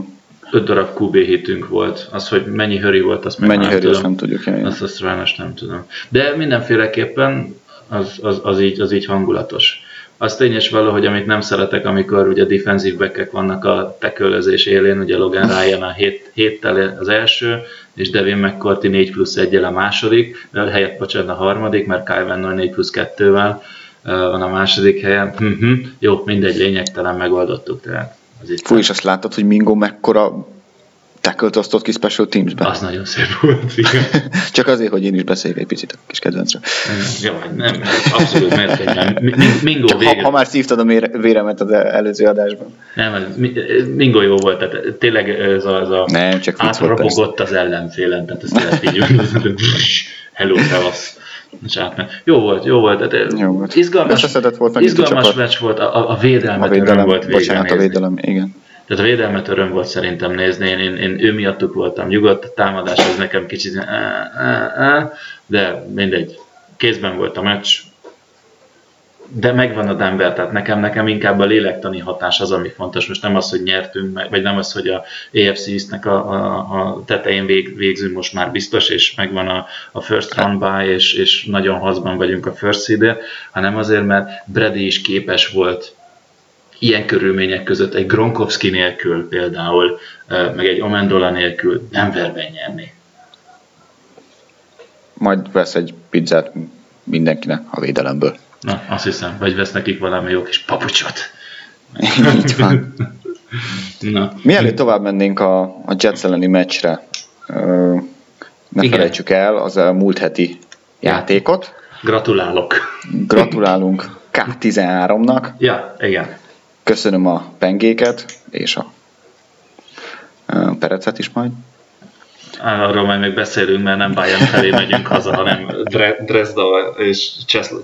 Speaker 3: Öt darab QB hitünk volt. Az, hogy mennyi höri volt, azt
Speaker 2: meg mennyi nem tudom. nem tudjuk. Jaj.
Speaker 3: Azt, azt nem tudom. De mindenféleképpen az, az, az, így, az így hangulatos. Az tényes valahogy, amit nem szeretek, amikor ugye defensív backek vannak a tekölözés élén, ugye Logan Ryan a 7 héttel az első, és Devin McCourty 4 plusz 1 a második, helyett bocsánat a harmadik, mert Kyle Van 4 plusz 2-vel van a második helyen. Uh-huh. Jó, mindegy, lényegtelen megoldottuk. Tehát
Speaker 2: Fú, és azt látod, hogy Mingo mekkora tackle osztott ki Special Teams-be.
Speaker 3: Az nagyon szép volt, igen.
Speaker 2: Csak azért, hogy én is beszéljek egy picit a kis kedvencről.
Speaker 3: Jó, nem, abszolút mert Mingo
Speaker 2: Csak ha, ha, már szívtad a véremet az előző adásban.
Speaker 3: Nem, Mingo jó volt, tehát tényleg ez a, ez a
Speaker 2: nem, csak
Speaker 3: átropogott az ellenfélen, tehát ezt lehet így hello, tevasz. Jó volt, jó volt. Tehát jó volt. Izgalmas, volt izgalmas meccs volt, a, a védelmet a védelem, volt
Speaker 2: Bocsánat, a védelem, igen.
Speaker 3: Tehát a védelmet öröm volt szerintem nézni, én, én, én ő miattuk voltam nyugodt, a támadás az nekem kicsit, de mindegy, kézben volt a meccs, de megvan a Denver, tehát nekem, nekem inkább a lélektani hatás az, ami fontos. Most nem az, hogy nyertünk, vagy nem az, hogy a AFC East-nek a, a, a tetején vég, végzünk most már biztos, és megvan a, a first run by, és, és nagyon hazban vagyunk a first seed hanem azért, mert Brady is képes volt ilyen körülmények között egy Gronkowski nélkül például, meg egy Amendola nélkül Denverben nyerni.
Speaker 2: Majd vesz egy pizzát mindenkinek a védelemből.
Speaker 3: Na, azt hiszem, vagy vesz nekik valami jó kis papucsot.
Speaker 2: Így van. Na. Mielőtt tovább mennénk a, a Jets elleni meccsre, ne Igen. felejtsük el az a múlt heti játékot.
Speaker 3: Gratulálok.
Speaker 2: Gratulálunk K13-nak.
Speaker 3: Ja, igen.
Speaker 2: Köszönöm a pengéket, és a perecet is majd.
Speaker 3: Arról majd még beszélünk, mert nem Bayern felé megyünk haza, hanem Dresda és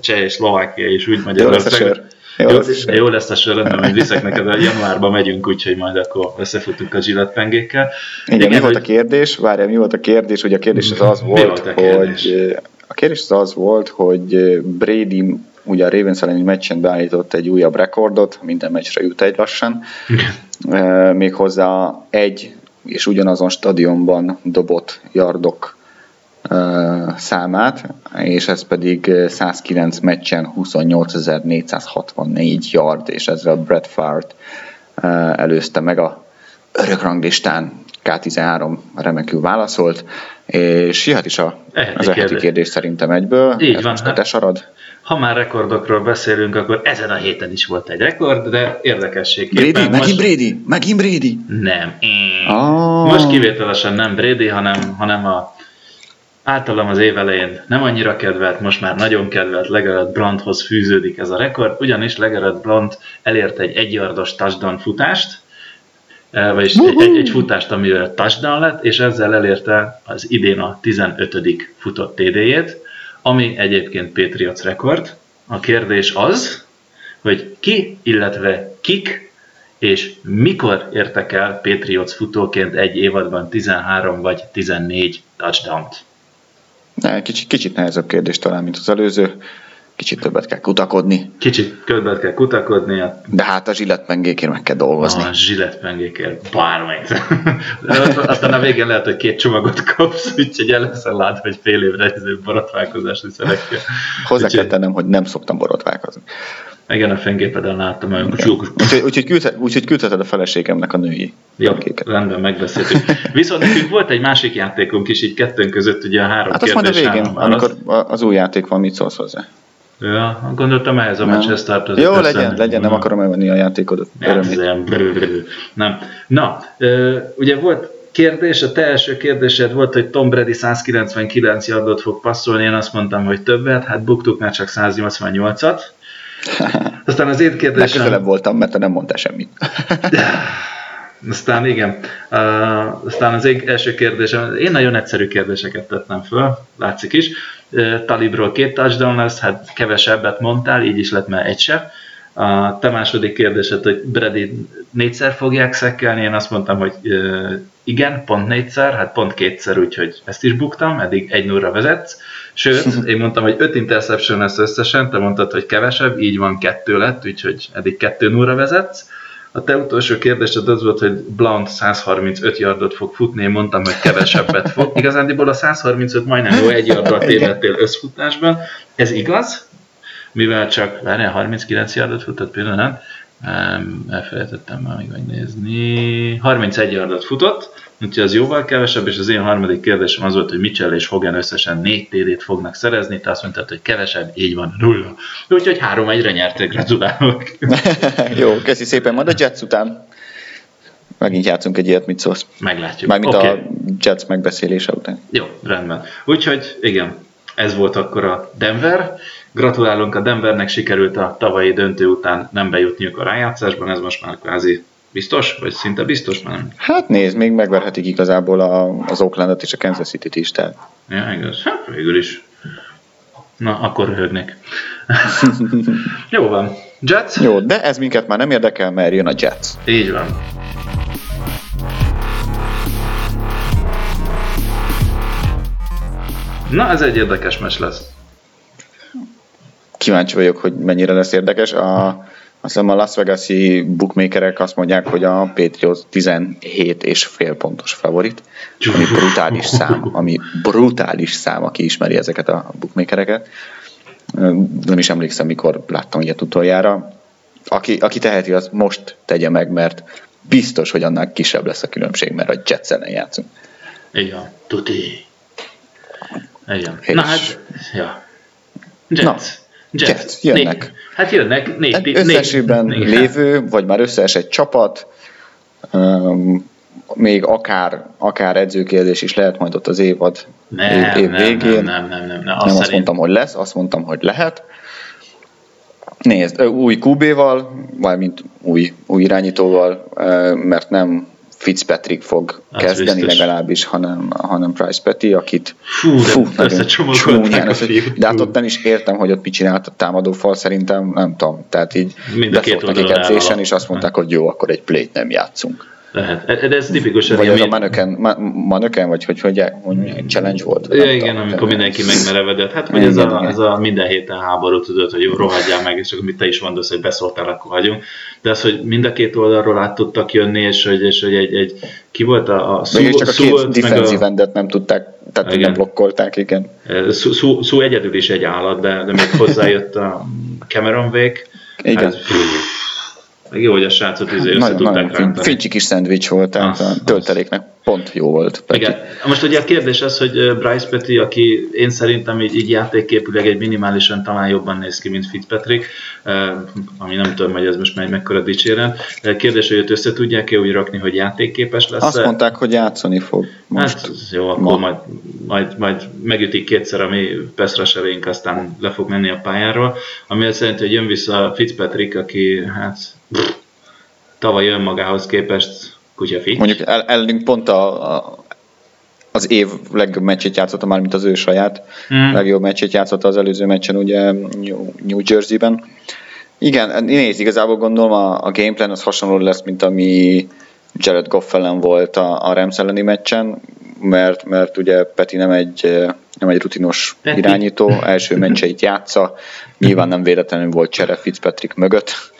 Speaker 3: Cseh és Szlovákia is úgy Magyarország. Jó, jó, lesz, jó lesz a sor, rendben, majd viszek neked, a januárban megyünk, úgyhogy majd akkor összefutunk a pengékkel.
Speaker 2: Igen, Igen, mi volt a kérdés? Várjál, mi volt a kérdés? Ugye a kérdés az az volt, volt a hogy a kérdés az az volt, hogy Brady ugye a Ravens elleni meccsen beállított egy újabb rekordot, minden meccsre jut egy lassan, Igen. méghozzá egy és ugyanazon stadionban dobott yardok számát, és ez pedig 109 meccsen 28.464 yard, és ezzel Brett Favre előzte meg a örök ranglistán. K13 remekül válaszolt, és jöhet is a, az eheti kérdés szerintem egyből.
Speaker 3: Így ez van.
Speaker 2: Most hát, sarad.
Speaker 3: Ha már rekordokról beszélünk, akkor ezen a héten is volt egy rekord, de érdekesség.
Speaker 2: Brady? Megint most... Brady? Megint Brady?
Speaker 3: Nem. Oh. Most kivételesen nem Brady, hanem, hanem a általam az év elején nem annyira kedvelt, most már nagyon kedvelt Legerett Brandhoz fűződik ez a rekord, ugyanis Legerett Brand elért egy egyardos touchdown futást, eh, vagyis egy, egy, egy futást, amivel touchdown lett, és ezzel elérte az idén a 15. futott TD-jét, ami egyébként Patriots rekord. A kérdés az, hogy ki, illetve kik és mikor értek el Patriots futóként egy évadban 13 vagy 14 touchdown-t?
Speaker 2: Kicsit, kicsit nehezebb kérdés talán, mint az előző. Kicsit többet kell kutakodni.
Speaker 3: Kicsit többet kell kutakodni.
Speaker 2: De hát a zsilletpengékért meg kell dolgozni.
Speaker 3: A zsilletpengékért bármelyik. Aztán a végén lehet, hogy két csomagot kapsz, úgyhogy el leszel lát, hogy fél évre borotválkozási szerekkel.
Speaker 2: Hozzá kell tennem, hogy nem szoktam borotválkozni.
Speaker 3: Igen, a fénygépeden láttam, hogy
Speaker 2: úgyhogy, úgyhogy, küldhet, úgyhogy küldheted a feleségemnek a női
Speaker 3: Jó, rendben, megbeszéltük. Viszont nekünk volt egy másik játékunk is, így kettőnk között ugye a három
Speaker 2: Hát azt majd a végén, amikor az új játék van, mit szólsz hozzá?
Speaker 3: Ja, gondoltam ehhez a meccshez tartozik.
Speaker 2: Jó, legyen, legyen, nem akarom elvenni a játékodat.
Speaker 3: Nem. Na, ugye volt kérdés, a te első kérdésed volt, hogy Tom Brady 199 yardot fog passzolni, én azt mondtam, hogy többet, hát buktuk már csak 188-at. Aztán az én kérdésem...
Speaker 2: Legközelebb voltam, mert te nem mondtál semmit.
Speaker 3: Aztán igen, uh, aztán az első kérdésem, én nagyon egyszerű kérdéseket tettem föl, látszik is. Talibról két touchdown lesz, hát kevesebbet mondtál, így is lett már egy se. A te második kérdésed, hogy Brady négyszer fogják szekkelni, én azt mondtam, hogy igen, pont négyszer, hát pont kétszer, úgyhogy ezt is buktam, eddig egy nulla vezetsz. Sőt, én mondtam, hogy öt interception lesz összesen, te mondtad, hogy kevesebb, így van, kettő lett, úgyhogy eddig kettő nulla vezetsz. A te utolsó kérdésed az volt, hogy Blount 135 yardot fog futni, én mondtam, hogy kevesebbet fog. Igazándiból a 135 majdnem jó egy yardot tévedtél összfutásban. Ez igaz, mivel csak, várjál, 39 yardot futott pillanat, elfelejtettem már még megnézni, 31 yardot futott, úgyhogy az jóval kevesebb, és az én harmadik kérdésem az volt, hogy Mitchell és Hogan összesen 4 TD-t fognak szerezni, te azt mondtad, hogy kevesebb, így van, nulla. Úgyhogy három egyre nyertek, gratulálok.
Speaker 2: Jó, köszi szépen, majd a Jets után megint játszunk egy ilyet, mit szólsz?
Speaker 3: Meglátjuk.
Speaker 2: Mármint okay. a Jets megbeszélése után.
Speaker 3: Jó, rendben. Úgyhogy igen, ez volt akkor a Denver. Gratulálunk a Denvernek, sikerült a tavalyi döntő után nem bejutniuk a rájátszásban, ez most már kvázi Biztos? Vagy szinte biztos már nem?
Speaker 2: Hát nézd, még megverhetik igazából a, az Oaklandot és a Kansas City-t is, tehát.
Speaker 3: Ja, igaz. Hát végül is. Na, akkor röhögnek. Jó van. Jets?
Speaker 2: Jó, de ez minket már nem érdekel, mert jön a Jets.
Speaker 3: Így van. Na, ez egy érdekes mes lesz.
Speaker 2: Kíváncsi vagyok, hogy mennyire lesz érdekes. A, azt hiszem a Las Vegas-i bookmakerek azt mondják, hogy a Patriots 17 és fél pontos favorit, ami brutális szám, ami brutális szám, aki ismeri ezeket a bookmakereket. Nem is emlékszem, mikor láttam ilyet utoljára. Aki, aki teheti, az most tegye meg, mert biztos, hogy annál kisebb lesz a különbség, mert a Jets ellen játszunk.
Speaker 3: Igen, tuti. Igen. Na hát, ja. Jets. Na,
Speaker 2: Jets jönnek.
Speaker 3: Né, hát jönnek négy, hát
Speaker 2: összesében négy, lévő, vagy már összes egy csapat, um, még akár, akár edzőkérdés is lehet majd ott az évad
Speaker 3: nem, év, év nem, végén. Nem, nem, nem, nem, nem.
Speaker 2: Azt, nem azt mondtam, hogy lesz, azt mondtam, hogy lehet. Nézd, új QB-val, valamint új, új irányítóval, mert nem Fitzpatrick fog az kezdeni biztos. legalábbis, hanem, hanem Price Petty, akit
Speaker 3: fú, fú nagyon csúnyán össze,
Speaker 2: de hát ott nem is értem, hogy ott mit csinált a támadófal, szerintem nem tudom, tehát így beszóltak egy edzésen, és azt mondták, hogy jó, akkor egy play nem játszunk.
Speaker 3: Lehet. E, de ez tipikus.
Speaker 2: Vagy ez a manöken, manöken, vagy hogy, hogy, hogy challenge volt?
Speaker 3: Ja, igen, tudom, amikor mindenki megmerevedett. Hát, hogy ez, a, ez a minden héten háború, tudod, hogy jó, rohadjál meg, és akkor mit te is mondasz, hogy beszóltál, akkor hagyunk. De az, hogy mind a két oldalról át tudtak jönni, és hogy, és hogy egy, egy ki volt a, a
Speaker 2: szó, csak a két defensive endet nem tudták, tehát igen. nem blokkolták, igen.
Speaker 3: Szó, szó, szó egyedül is egy állat, de, de még hozzájött a Cameron Wake.
Speaker 2: Igen. Hát,
Speaker 3: meg jó, hogy a srácot izé össze tudták rántani.
Speaker 2: Fincsi kis szendvics volt, tehát ah, a tölteléknek pont jó volt.
Speaker 3: Peti. Igen. Most ugye a kérdés az, hogy Bryce Petty, aki én szerintem így, így játékképüleg egy minimálisan talán jobban néz ki, mint Fitzpatrick, ami nem tudom, hogy ez most már mekkora dicséren. Kérdés, hogy őt össze tudják-e úgy rakni, hogy játékképes lesz
Speaker 2: Azt mondták, hogy játszani fog most. Hát
Speaker 3: jó, akkor majd, majd, majd megütik kétszer a mi peszraserénk, aztán le fog menni a pályáról, ami azt jelenti, hogy jön vissza Fitzpatrick, aki hát tavaly önmagához képest kutyafi.
Speaker 2: Mondjuk el, elünk pont a, a, az év legjobb meccsét játszotta már, mint az ő saját. Mm. Legjobb meccsét játszotta az előző meccsen ugye New, New Jersey-ben. Igen, nézd, igazából gondolom a, a gameplan az hasonló lesz, mint ami Jared Goff ellen volt a, a Rams elleni meccsen. mert, mert ugye Peti nem egy, nem egy rutinos Peti. irányító, első mencseit játsza, nyilván nem véletlenül volt csere Fitzpatrick mögött,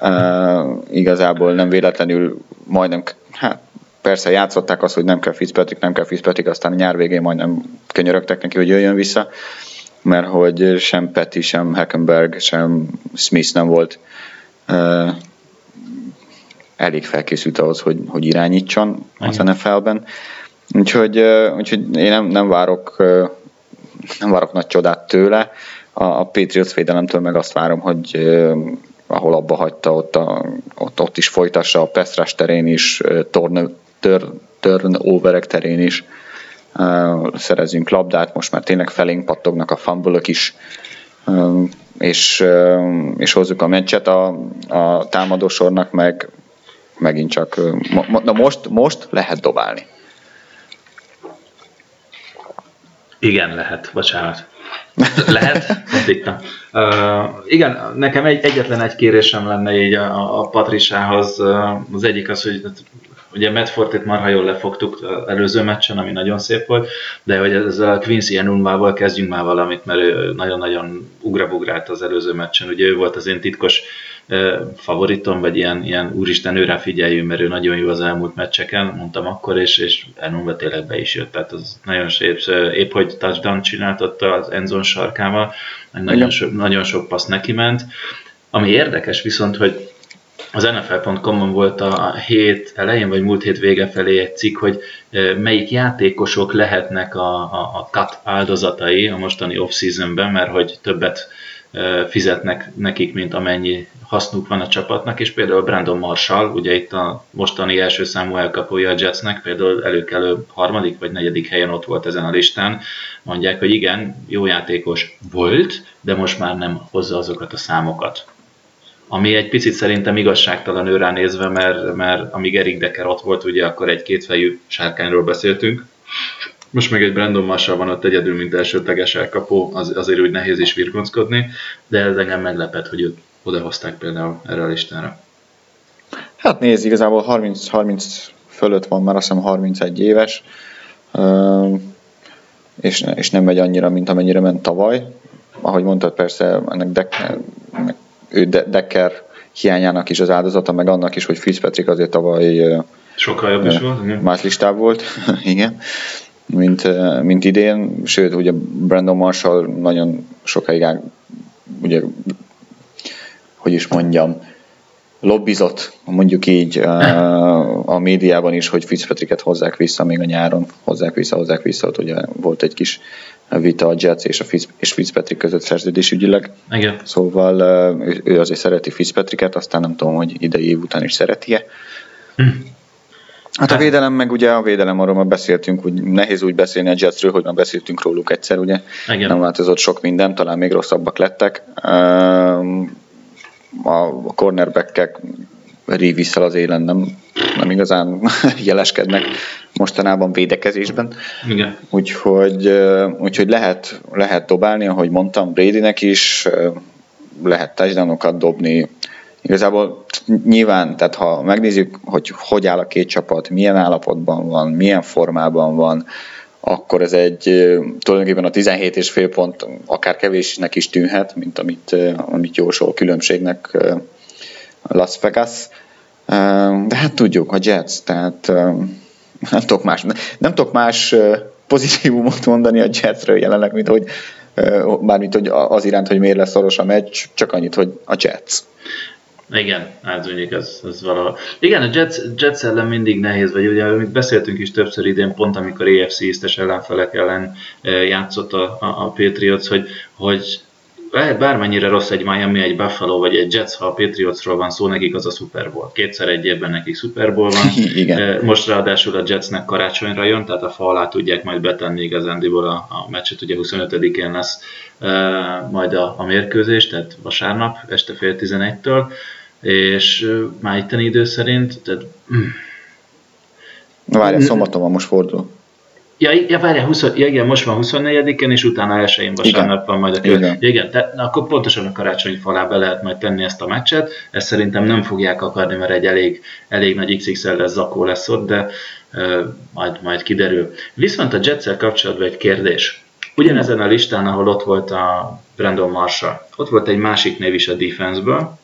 Speaker 2: uh, igazából nem véletlenül majdnem, hát persze játszották azt, hogy nem kell Fitzpatrick, nem kell Fitzpatrick, aztán a nyár végén majdnem könyörögtek neki, hogy jöjjön vissza, mert hogy sem Peti, sem Hackenberg, sem Smith nem volt uh, elég felkészült ahhoz, hogy, hogy irányítson az NFL-ben. Úgyhogy, uh, úgyhogy én nem, nem várok uh, nem várok nagy csodát tőle. A, a Patriots védelemtől meg azt várom, hogy ahol abba hagyta, ott, a, ott, ott is folytassa a pass terén is, turn, turn, turnoverek terén is uh, szerezünk labdát, most már tényleg felénk pattognak a fumble is, és, és hozzuk a meccset a, a támadósornak, meg megint csak, na most, most lehet dobálni.
Speaker 3: Igen, lehet, bocsánat. Lehet? Uh, igen, nekem egy, egyetlen egy kérésem lenne így a, a Patrisához. Uh, az egyik az, hogy ugye Matt Fortit marha jól lefogtuk előző meccsen, ami nagyon szép volt, de hogy ezzel a Quincy Enunvával kezdjünk már valamit, mert ő nagyon-nagyon ugrabugrált az előző meccsen. Ugye ő volt az én titkos favoritom, vagy ilyen, ilyen úristen, őre figyeljünk, mert ő nagyon jó az elmúlt meccseken, mondtam akkor, és, és Enunva tényleg be is jött, tehát az nagyon szép, épp hogy touchdown csináltatta az Enzon sarkával, nagyon, so, nagyon sok passz neki ment. Ami érdekes viszont, hogy az NFL.com-on volt a hét elején, vagy múlt hét vége felé egy cikk, hogy melyik játékosok lehetnek a, a, a cut áldozatai a mostani off-seasonben, mert hogy többet fizetnek nekik, mint amennyi hasznuk van a csapatnak, és például Brandon Marshall, ugye itt a mostani első számú elkapója a Jetsnek, például előkelő harmadik vagy negyedik helyen ott volt ezen a listán, mondják, hogy igen, jó játékos volt, de most már nem hozza azokat a számokat. Ami egy picit szerintem igazságtalan őrá nézve, mert, mert amíg Erik Decker ott volt, ugye akkor egy kétfejű sárkányról beszéltünk, most meg egy Brandon Marshall van ott egyedül, mint elsőteges elkapó, az, azért úgy nehéz is virgonckodni, de ez engem meglepett, hogy őt odahozták például erre a listára.
Speaker 2: Hát nézd, igazából 30, 30 fölött van, már azt hiszem 31 éves, és, és nem megy annyira, mint amennyire ment tavaly. Ahogy mondtad, persze ennek Decker, ő Decker hiányának is az áldozata, meg annak is, hogy Fitzpatrick azért tavaly
Speaker 3: Sokkal jobb is volt.
Speaker 2: Más listább volt, igen mint, mint idén, sőt, ugye Brandon Marshall nagyon sokáig ugye, hogy is mondjam, lobbizott, mondjuk így a médiában is, hogy Fitzpatricket hozzák vissza még a nyáron, hozzák vissza, hozzák vissza, ott ugye volt egy kis vita a Jets és, a Fitz, és Fitzpatrick között szerződésügyileg.
Speaker 3: Igen.
Speaker 2: Szóval ő, ő azért szereti Fitzpatricket, aztán nem tudom, hogy idei év után is szereti-e. Hm. Hát a védelem, meg ugye a védelem, arról már beszéltünk, hogy nehéz úgy beszélni a Jetsről, hogy már beszéltünk róluk egyszer, ugye. Igen. Nem változott sok minden, talán még rosszabbak lettek. Ehm, a cornerbackek Rivisszel az élen nem, nem igazán jeleskednek mostanában védekezésben.
Speaker 3: Igen.
Speaker 2: Úgyhogy, úgyhogy lehet, lehet dobálni, ahogy mondtam, Bradynek is, lehet touchdownokat dobni, Igazából nyilván, tehát ha megnézzük, hogy hogy áll a két csapat, milyen állapotban van, milyen formában van, akkor ez egy tulajdonképpen a 17 és fél pont akár kevésnek is tűnhet, mint amit, amit jósol különbségnek Las Vegas. De hát tudjuk, a Jets, tehát nem tudok más, nem tudok más pozitívumot mondani a Jetsről jelenleg, mint hogy mármint hogy az iránt, hogy miért lesz szoros a meccs, csak annyit, hogy a Jets.
Speaker 3: Igen, hát mondjuk ez, ez valahol. Igen, a Jets, Jets ellen mindig nehéz, vagy ugye amit beszéltünk is többször idén, pont amikor AFC East-es ellenfelek ellen eh, játszott a, a, a Patriots, hogy, hogy lehet bármennyire rossz egy Miami, egy Buffalo vagy egy Jets, ha a Patriotsról van szó, nekik az a Super Bowl. Kétszer egy évben nekik Super Bowl van.
Speaker 2: Igen. Eh,
Speaker 3: most ráadásul a Jetsnek karácsonyra jön, tehát a fa alá tudják majd betenni igazándiból a, a meccset, ugye 25-én lesz uh, majd a, a mérkőzés, tehát vasárnap este fél 11-től és uh, már itteni idő szerint, tehát... Mm.
Speaker 2: Na várjál, szombaton van most fordul.
Speaker 3: Ja, ja várjál, 20, ja, igen, most van 24-en, és utána elsőjén vasárnap igen. van majd a következő. Igen, igen te, na, akkor pontosan a karácsonyi falá be lehet majd tenni ezt a meccset. Ezt szerintem nem fogják akarni, mert egy elég, elég nagy XXL lesz zakó lesz ott, de majd, majd kiderül. Viszont a Jetszel kapcsolatban egy kérdés. Ugyanezen a listán, ahol ott volt a Brandon Marshall, ott volt egy másik név is a defenseből,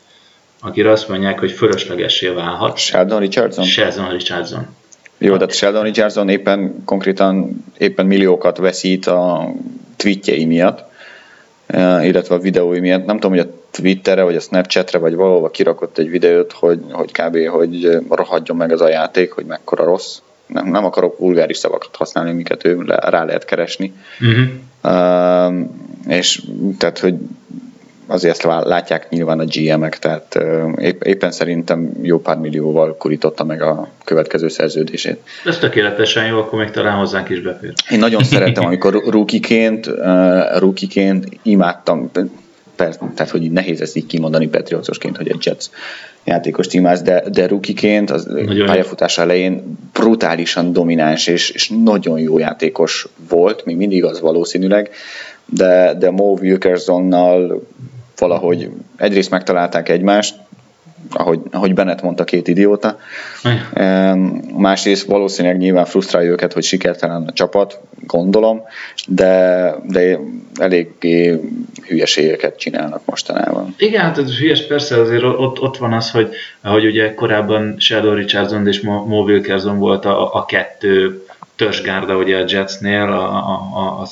Speaker 3: akire azt mondják, hogy fölöslegessé válhat.
Speaker 2: Sheldon Richardson?
Speaker 3: Sheldon Richardson.
Speaker 2: Jó, de Sheldon Richardson éppen konkrétan éppen milliókat veszít a tweetjei miatt, eh, illetve a videói miatt. Nem tudom, hogy a Twitterre, vagy a Snapchatre, vagy valahova kirakott egy videót, hogy, hogy kb. hogy rohadjon meg az a játék, hogy mekkora rossz. Nem, nem akarok vulgáris szavakat használni, amiket ő rá lehet keresni. Uh-huh. Uh, és tehát, hogy azért ezt látják nyilván a GM-ek, tehát épp, éppen szerintem jó pár millióval kurította meg a következő szerződését.
Speaker 3: Ez tökéletesen jó, akkor még talán hozzánk is befér.
Speaker 2: Én nagyon szeretem, amikor rukiként, rukiként imádtam, persze, tehát hogy nehéz ezt így kimondani Patriotsosként, hogy egy Jets játékos imádsz, de, de rukiként az nagyon pályafutás elején brutálisan domináns és, és nagyon jó játékos volt, még mindig az valószínűleg, de, de Mo Wilkersonnal valahogy egyrészt megtalálták egymást, ahogy, ahogy Bennett mondta, két idióta. Másrészt valószínűleg nyilván frusztrálja őket, hogy sikertelen a csapat, gondolom, de, de eléggé hülyeségeket csinálnak mostanában.
Speaker 3: Igen, hát ez hülyes, persze azért ott, ott van az, hogy, hogy ugye korábban Sheldon Richardson és Mo Wilkerson volt a, a kettő törzsgárda ugye a Jetsnél, a, a, a, a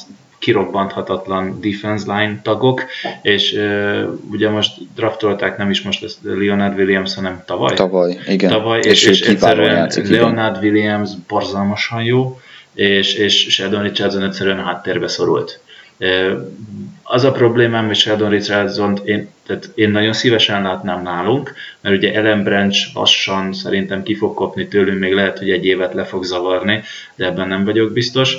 Speaker 3: kirobbanthatatlan defense line tagok, és uh, ugye most draftolták nem is most ezt Leonard Williams, hanem tavaly.
Speaker 2: Tavaly, igen.
Speaker 3: Tavaly, és, és, és egyszerűen játszik, Leonard igen. Williams borzalmasan jó, és, és Sheldon Richardson egyszerűen háttérbe szorult. Az a problémám, hogy Sheldon richardson én, tehát én nagyon szívesen látnám nálunk, mert ugye Ellen Branch lassan szerintem ki fog kopni tőlünk, még lehet, hogy egy évet le fog zavarni, de ebben nem vagyok biztos,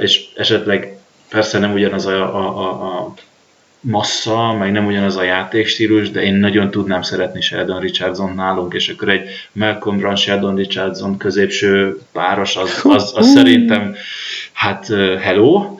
Speaker 3: és esetleg persze nem ugyanaz a, a, a, a massza, meg nem ugyanaz a játékstílus, de én nagyon tudnám szeretni Sheldon Richardson nálunk, és akkor egy Malcolm Brown, Sheldon Richardson középső páros, az, az, az szerintem, hát hello,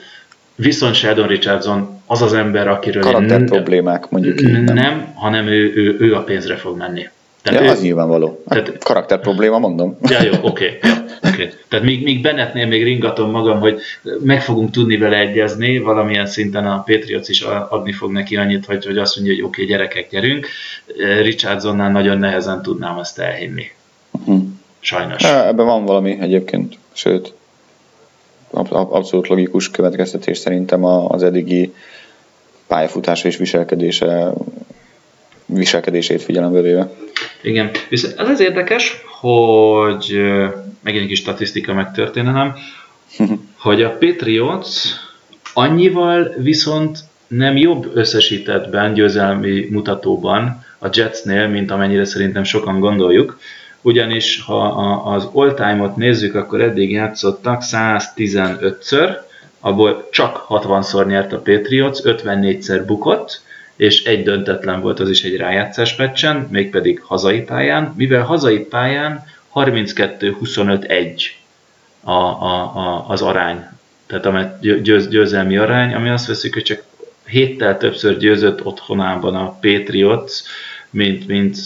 Speaker 3: viszont Sheldon Richardson az az ember, akiről
Speaker 2: Karakter én, problémák mondjuk
Speaker 3: így, nem. nem, hanem ő, ő, ő a pénzre fog menni.
Speaker 2: Tehát ja, ő, az nyilvánvaló. Hát tehát, karakter probléma, mondom.
Speaker 3: Ja, jó, oké. Okay, ja, okay. Tehát még, még Bennettnél még ringatom magam, hogy meg fogunk tudni vele egyezni, valamilyen szinten a Patriots is adni fog neki annyit, hogy, hogy azt mondja, hogy oké, okay, gyerekek, gyerünk. Richardsonnál nagyon nehezen tudnám ezt elhinni. Uh-huh. Sajnos.
Speaker 2: Ja, ebben van valami egyébként, sőt, abszolút logikus következtetés szerintem az eddigi pályafutása és viselkedése viselkedését figyelembe véve.
Speaker 3: Igen, viszont az az érdekes, hogy megint egy kis statisztika megtörténenem, hogy a Patriots annyival viszont nem jobb összesítettben, győzelmi mutatóban a Jetsnél, mint amennyire szerintem sokan gondoljuk, ugyanis ha az all-time-ot nézzük, akkor eddig játszottak 115-ször, abból csak 60-szor nyert a Patriots, 54-szer bukott, és egy döntetlen volt az is egy rájátszás meccsen, mégpedig hazai pályán, mivel hazai pályán 32-25-1 a, a, a, az arány, tehát a győz, győzelmi arány, ami azt veszik, hogy csak héttel többször győzött otthonában a Patriots, mint, mint,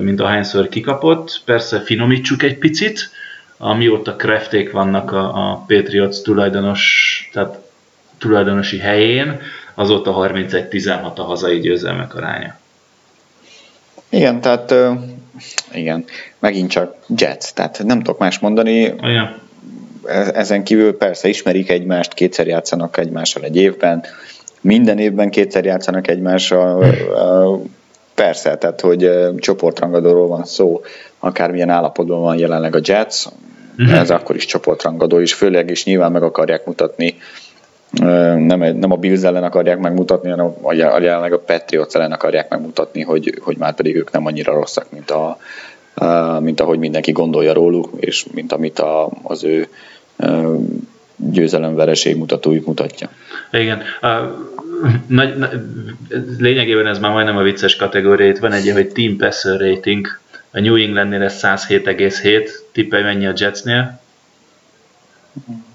Speaker 3: mint ahányszor kikapott. Persze finomítsuk egy picit, amióta krefték vannak a, a Patriots tulajdonos, tehát tulajdonosi helyén, azóta 31-16 a hazai győzelmek aránya.
Speaker 2: Igen, tehát igen, megint csak Jets, tehát nem tudok más mondani. Igen. E-, ezen kívül persze ismerik egymást, kétszer játszanak egymással egy évben, minden évben kétszer játszanak egymással, persze, tehát hogy csoportrangadóról van szó, akármilyen állapotban van jelenleg a Jets, uh-huh. ez akkor is csoportrangadó, és főleg is nyilván meg akarják mutatni nem, nem a Bills ellen akarják megmutatni, hanem a, jelenleg a Patriots ellen akarják megmutatni, hogy, hogy már pedig ők nem annyira rosszak, mint, a, mint ahogy mindenki gondolja róluk, és mint amit a, az ő győzelemvereség mutatójuk mutatja.
Speaker 3: Igen. Nagy, na, lényegében ez már majdnem a vicces kategória. Itt van egy hogy Team Passer Rating. A New Englandnél ez 107,7. Tippelj mennyi a Jetsnél?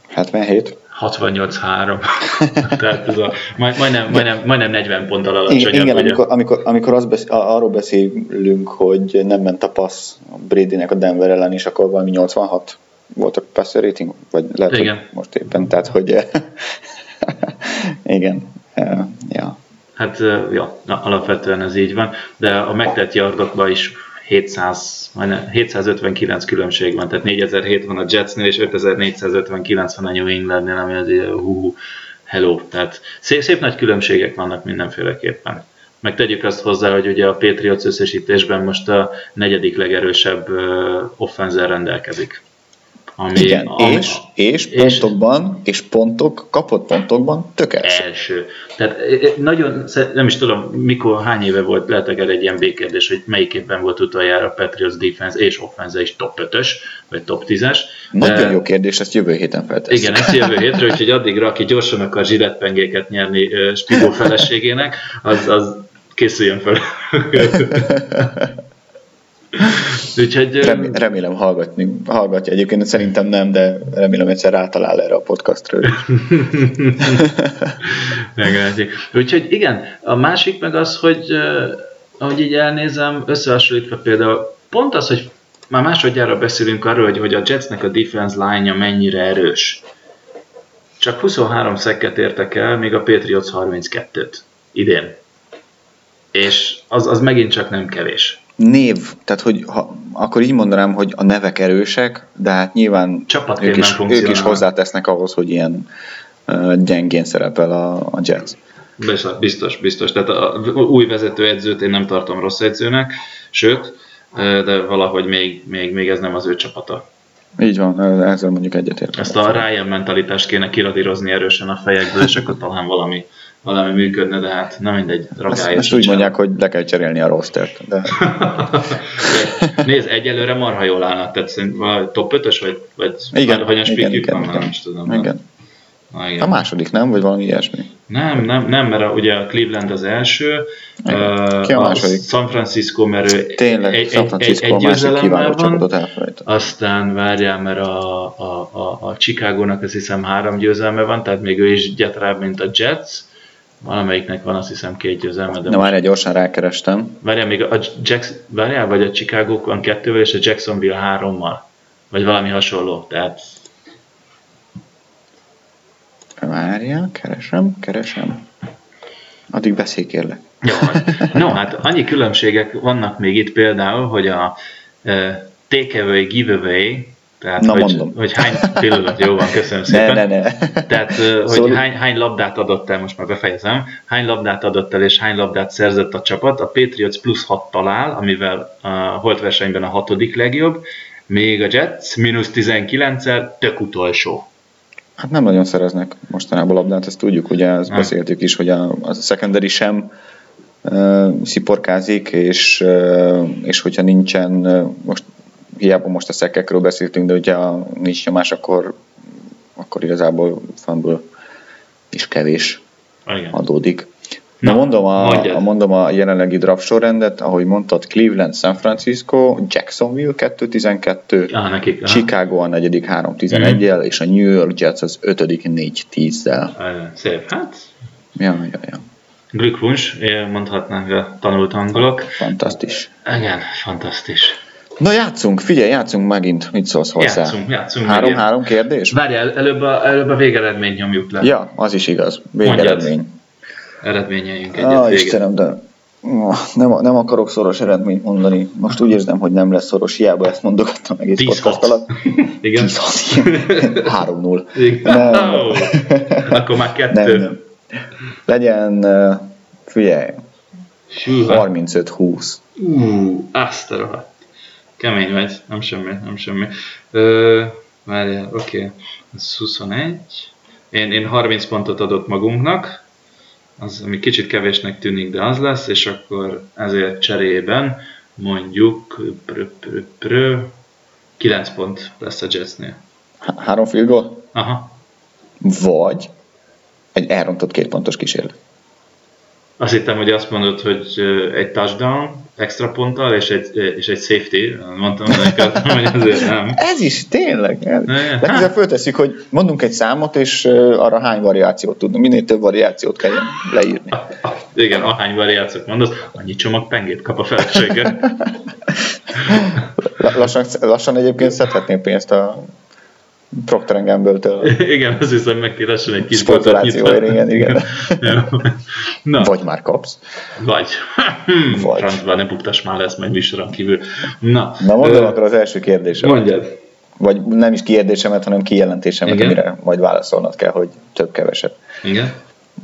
Speaker 2: 77.
Speaker 3: 68-3. Tehát ez a, majdnem, majdnem, majdnem 40 ponttal alacsonyabb.
Speaker 2: Igen, amikor, amikor, amikor az besz, arról beszélünk, hogy nem ment a passz a Bradynek a Denver ellen is, akkor valami 86 voltak passer rating, vagy lehet,
Speaker 3: Igen.
Speaker 2: hogy most éppen, tehát hogy igen, ja.
Speaker 3: Hát, ja, na, alapvetően ez így van, de a megtett yardokban is 700, majdnem 759 különbség van, tehát 4007 van a Jetsnél, és 5459 van a New Englandnél, ami azért hú, hello, tehát szép, szép nagy különbségek vannak mindenféleképpen. Meg tegyük azt hozzá, hogy ugye a Patriots összesítésben most a negyedik legerősebb offenzer rendelkezik. Ami,
Speaker 2: Igen,
Speaker 3: ami,
Speaker 2: és, és
Speaker 3: és-
Speaker 2: pontokban, és pontok, kapott pontokban tökéletes.
Speaker 3: első. Tehát eh, eh, nagyon, nem is tudom, mikor, hány éve volt, lehet akár egy ilyen B-kérdés, hogy melyik évben volt utoljára a Patriots defense és offense is top 5-ös, vagy top 10-es.
Speaker 2: Nagyon
Speaker 3: De-
Speaker 2: jó kérdés, ezt jövő héten feltesszük.
Speaker 3: Igen, ezt jövő hétre, úgyhogy addigra, aki gyorsan akar zsiletpengéket nyerni uh, Spigó feleségének, az, az készüljön fel. úgyhogy ö,
Speaker 2: Rem, remélem hallgatni, hallgatja. Egyébként szerintem nem, de remélem egyszer rátalál erre a podcastra.
Speaker 3: Meglátjuk. Úgyhogy igen, a másik meg az, hogy ahogy így elnézem, összehasonlítva például pont az, hogy már másodjára beszélünk arról, hogy, hogy a Jetsnek a defense line-ja mennyire erős. Csak 23 szekket értek el, még a Patriots 32-t idén. És az, az megint csak nem kevés.
Speaker 2: Név, tehát hogy ha, akkor így mondanám, hogy a nevek erősek, de hát nyilván ők is, ők is hozzátesznek ahhoz, hogy ilyen uh, gyengén szerepel a, a Jets.
Speaker 3: Biztos, biztos, biztos. Tehát a új vezetőedzőt én nem tartom rossz edzőnek, sőt, de valahogy még, még, még ez nem az ő csapata.
Speaker 2: Így van, ezzel mondjuk egyetértek.
Speaker 3: Ezt a Ryan mentalitást kéne kiradírozni erősen a fejekből, és akkor talán valami, valami működne, de hát nem mindegy, ragályos.
Speaker 2: ezt úgy mondják, hogy le kell cserélni a rostert. De
Speaker 3: Nézd, egyelőre marha jól állnak, tehát szerintem valahogy top 5-ös, vagy, vagy
Speaker 2: igen,
Speaker 3: vagy a
Speaker 2: igen, igen,
Speaker 3: van,
Speaker 2: igen,
Speaker 3: nem is tudom.
Speaker 2: igen.
Speaker 3: Na,
Speaker 2: A
Speaker 3: igen.
Speaker 2: második nem, vagy valami ilyesmi?
Speaker 3: Nem, nem, nem, mert a, ugye a Cleveland az első,
Speaker 2: Igen. Ki a második?
Speaker 3: San Francisco, mert ő
Speaker 2: Tényleg,
Speaker 3: egy,
Speaker 2: San
Speaker 3: egy, egy,
Speaker 2: Francisco
Speaker 3: egy
Speaker 2: a másik kiváló csapatot
Speaker 3: aztán várjál, mert a, a, a, a Chicago-nak azt hiszem három győzelme van, tehát még ő is gyatrább, mint a Jets. Valamelyiknek van azt hiszem két győzelme, de
Speaker 2: Na már egy gyorsan rákerestem.
Speaker 3: Várjál, még a Jacks, várjál, vagy a Chicago van kettővel, és a Jacksonville hárommal. Vagy valami hasonló. Tehát
Speaker 2: Várjál, keresem, keresem. Addig beszélj kérlek.
Speaker 3: Jó, no, hát annyi különbségek vannak még itt például, hogy a uh, takeaway, giveaway, tehát
Speaker 2: Na,
Speaker 3: hogy,
Speaker 2: mondom.
Speaker 3: hogy hány pillanat, jó van, köszönöm
Speaker 2: Ne,
Speaker 3: szépen.
Speaker 2: ne, ne.
Speaker 3: Tehát, uh, hogy
Speaker 2: Szóval-
Speaker 3: hány, hány labdát adott el, most már befejezem, hány labdát adott el és hány labdát szerzett a csapat. A Patriots plusz 6 talál, amivel a holt versenyben a hatodik legjobb, még a Jets mínusz 19-el tök utolsó.
Speaker 2: Hát nem nagyon szereznek mostanában labdát, ezt tudjuk, ugye ezt
Speaker 3: Nem.
Speaker 2: beszéltük is, hogy a, a secondary sem uh, sziporkázik, és, uh, és hogyha nincsen, uh, most hiába most a szekekről beszéltünk, de ugye ha nincs nyomás, akkor, akkor igazából fumble is kevés
Speaker 3: Igen.
Speaker 2: adódik. Na,
Speaker 3: Na,
Speaker 2: mondom, a,
Speaker 3: mondjad.
Speaker 2: a, mondom a jelenlegi draft sorrendet, ahogy mondtad, Cleveland, San Francisco, Jacksonville 2-12,
Speaker 3: Ah, nekik. aha.
Speaker 2: Chicago a negyedik 3-11-el, és a New York Jets az ötödik 4-10-zel.
Speaker 3: Ah, Szép. Hát,
Speaker 2: Ja, ja, ja.
Speaker 3: Glückwunsch, mondhatnánk a tanult angolok.
Speaker 2: Fantasztis.
Speaker 3: Igen, fantasztis.
Speaker 2: Na játszunk, figyelj, játszunk megint. Mit szólsz hozzá?
Speaker 3: Játszunk, játszunk.
Speaker 2: Három,
Speaker 3: megint.
Speaker 2: három kérdés?
Speaker 3: Várjál, előbb a, előbb a végeredményt nyomjuk le.
Speaker 2: Ja, az is igaz. Végeredmény.
Speaker 3: Eredményeljünk egyet
Speaker 2: Ah. Istenem, de nem, nem akarok szoros eredményt mondani. Most úgy érzem, hogy nem lesz szoros, hiába ezt mondogattam egész
Speaker 3: 10-6.
Speaker 2: podcast alatt.
Speaker 3: Igen.
Speaker 2: 10-6. 3-0.
Speaker 3: Igen.
Speaker 2: Nem.
Speaker 3: Ó, Akkor már
Speaker 2: Nem,
Speaker 3: kettő.
Speaker 2: nem. Legyen, eh, figyelj,
Speaker 3: Hűha.
Speaker 2: 35-20.
Speaker 3: Ú, azt a rohadt. Kemény vagy, nem semmi, nem semmi. Ö, várjál, oké. Okay. Ez 21. Én, én 30 pontot adott magunknak, az, ami kicsit kevésnek tűnik, de az lesz, és akkor ezért cserében mondjuk prö, prö, prö, 9 pont lesz a Jetsnél.
Speaker 2: Há- Három field goal?
Speaker 3: Aha.
Speaker 2: Vagy egy elrontott két pontos kísérlet.
Speaker 3: Azt hittem, hogy azt mondod, hogy egy touchdown extra ponttal, és egy, és egy safety. Mondtam neked, hogy azért nem.
Speaker 2: Ez is, tényleg. Legközelebb
Speaker 3: hát.
Speaker 2: föltesszük, hogy mondunk egy számot, és arra hány variációt tudunk. Minél több variációt kell leírni.
Speaker 3: Igen, ahány variációt mondasz, annyi csomag pengét kap a felesége.
Speaker 2: La- Lassan, lassan egyébként szedhetnél pénzt a Procter Gamble-től.
Speaker 3: igen, az hiszem megkéressen egy kis
Speaker 2: Sportolációért, igen, igen.
Speaker 3: Na.
Speaker 2: Vagy már kapsz.
Speaker 3: Vagy.
Speaker 2: Vagy.
Speaker 3: Francban nem buktas már lesz meg műsoron kívül. Na,
Speaker 2: Na mondom akkor az első kérdésem.
Speaker 3: Mondjad.
Speaker 2: Vagy nem is kérdésemet, hanem kijelentésemet,
Speaker 3: Igen.
Speaker 2: amire majd válaszolnod kell, hogy több-kevesebb.
Speaker 3: Igen?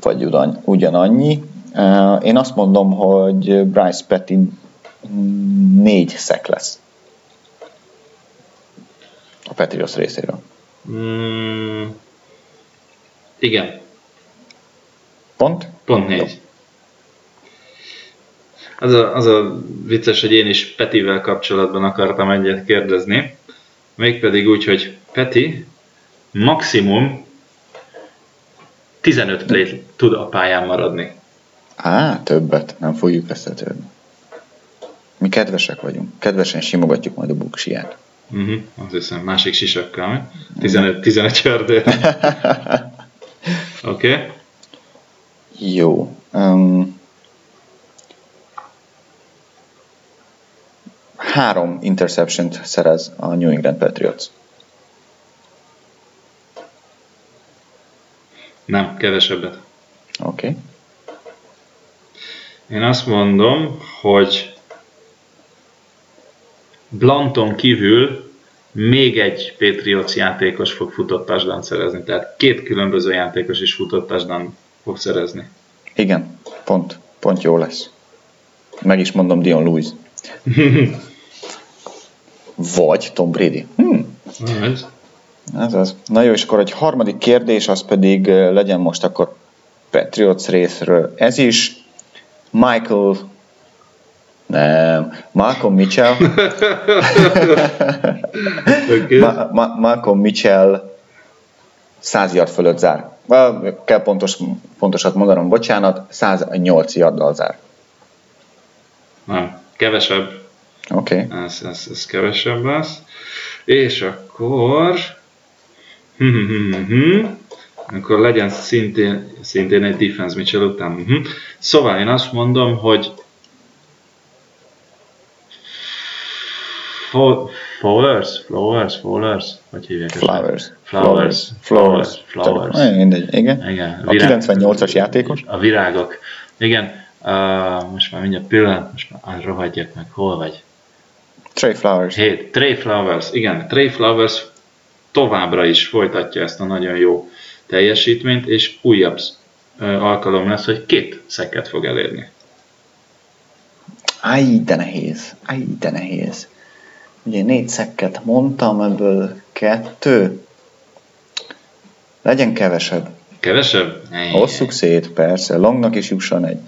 Speaker 2: Vagy ugyan, ugyanannyi. Uh, Én azt mondom, hogy Bryce Petty négy szek lesz. A Patriots részéről.
Speaker 3: Mm, igen,
Speaker 2: Pont?
Speaker 3: pont négy. Az a, az a vicces, hogy én is Petivel kapcsolatban akartam egyet kérdezni. Mégpedig úgy, hogy Peti maximum 15 play tud a pályán maradni.
Speaker 2: Á, többet. Nem fogjuk összetörni. Mi kedvesek vagyunk. Kedvesen simogatjuk majd a buksiját.
Speaker 3: Uh-huh, azt hiszem, másik sisakkal, mi? 15, 15 csördő. Oké. Okay.
Speaker 2: Jó. Um, három interception szerez a New England Patriots.
Speaker 3: Nem, kevesebbet.
Speaker 2: Oké. Okay.
Speaker 3: Én azt mondom, hogy Blanton kívül még egy Patriots játékos fog futott touchdown szerezni. Tehát két különböző játékos is futott touchdown fog szerezni.
Speaker 2: Igen, pont, pont jó lesz. Meg is mondom Dion Lewis. Vagy Tom Brady. Hm,
Speaker 3: Ez.
Speaker 2: ez az. Na jó, és akkor egy harmadik kérdés, az pedig eh, legyen most akkor Patriots részről. Ez is Michael nem, Malcolm Mitchell
Speaker 3: Okay.
Speaker 2: Ma- Ma- Malcolm Mitchell 100 yard fölött zár. Kell pontos, pontosat mondanom, bocsánat, 108 yarddal zár.
Speaker 3: Nem, kevesebb.
Speaker 2: Oké. Okay.
Speaker 3: Ez, ez, ez kevesebb lesz. És akkor... akkor legyen szintén, szintén egy defense Mitchell után. Mhm. Szóval én azt mondom, hogy Fo- Flowers, Flowers, Flowers, hogy hívják ezt?
Speaker 2: Flowers.
Speaker 3: Flowers, Flowers, Flowers.
Speaker 2: Csak- Mindegy, igen.
Speaker 3: Igen,
Speaker 2: A 98-as játékos.
Speaker 3: A virágok. Igen, uh, most már mindjárt pillanat, most már ah, rohadjak meg, hol vagy?
Speaker 2: Trey Flowers.
Speaker 3: Hé, Trey Flowers, igen, Trey Flowers továbbra is folytatja ezt a nagyon jó teljesítményt, és újabb ö, alkalom lesz, hogy két szeket fog elérni.
Speaker 2: Áj, de nehéz. Áj, de nehéz. Ugye négy szekket mondtam, ebből kettő. Legyen kevesebb.
Speaker 3: Kevesebb? Ne.
Speaker 2: Osszuk szét, persze. Longnak is jusson egy.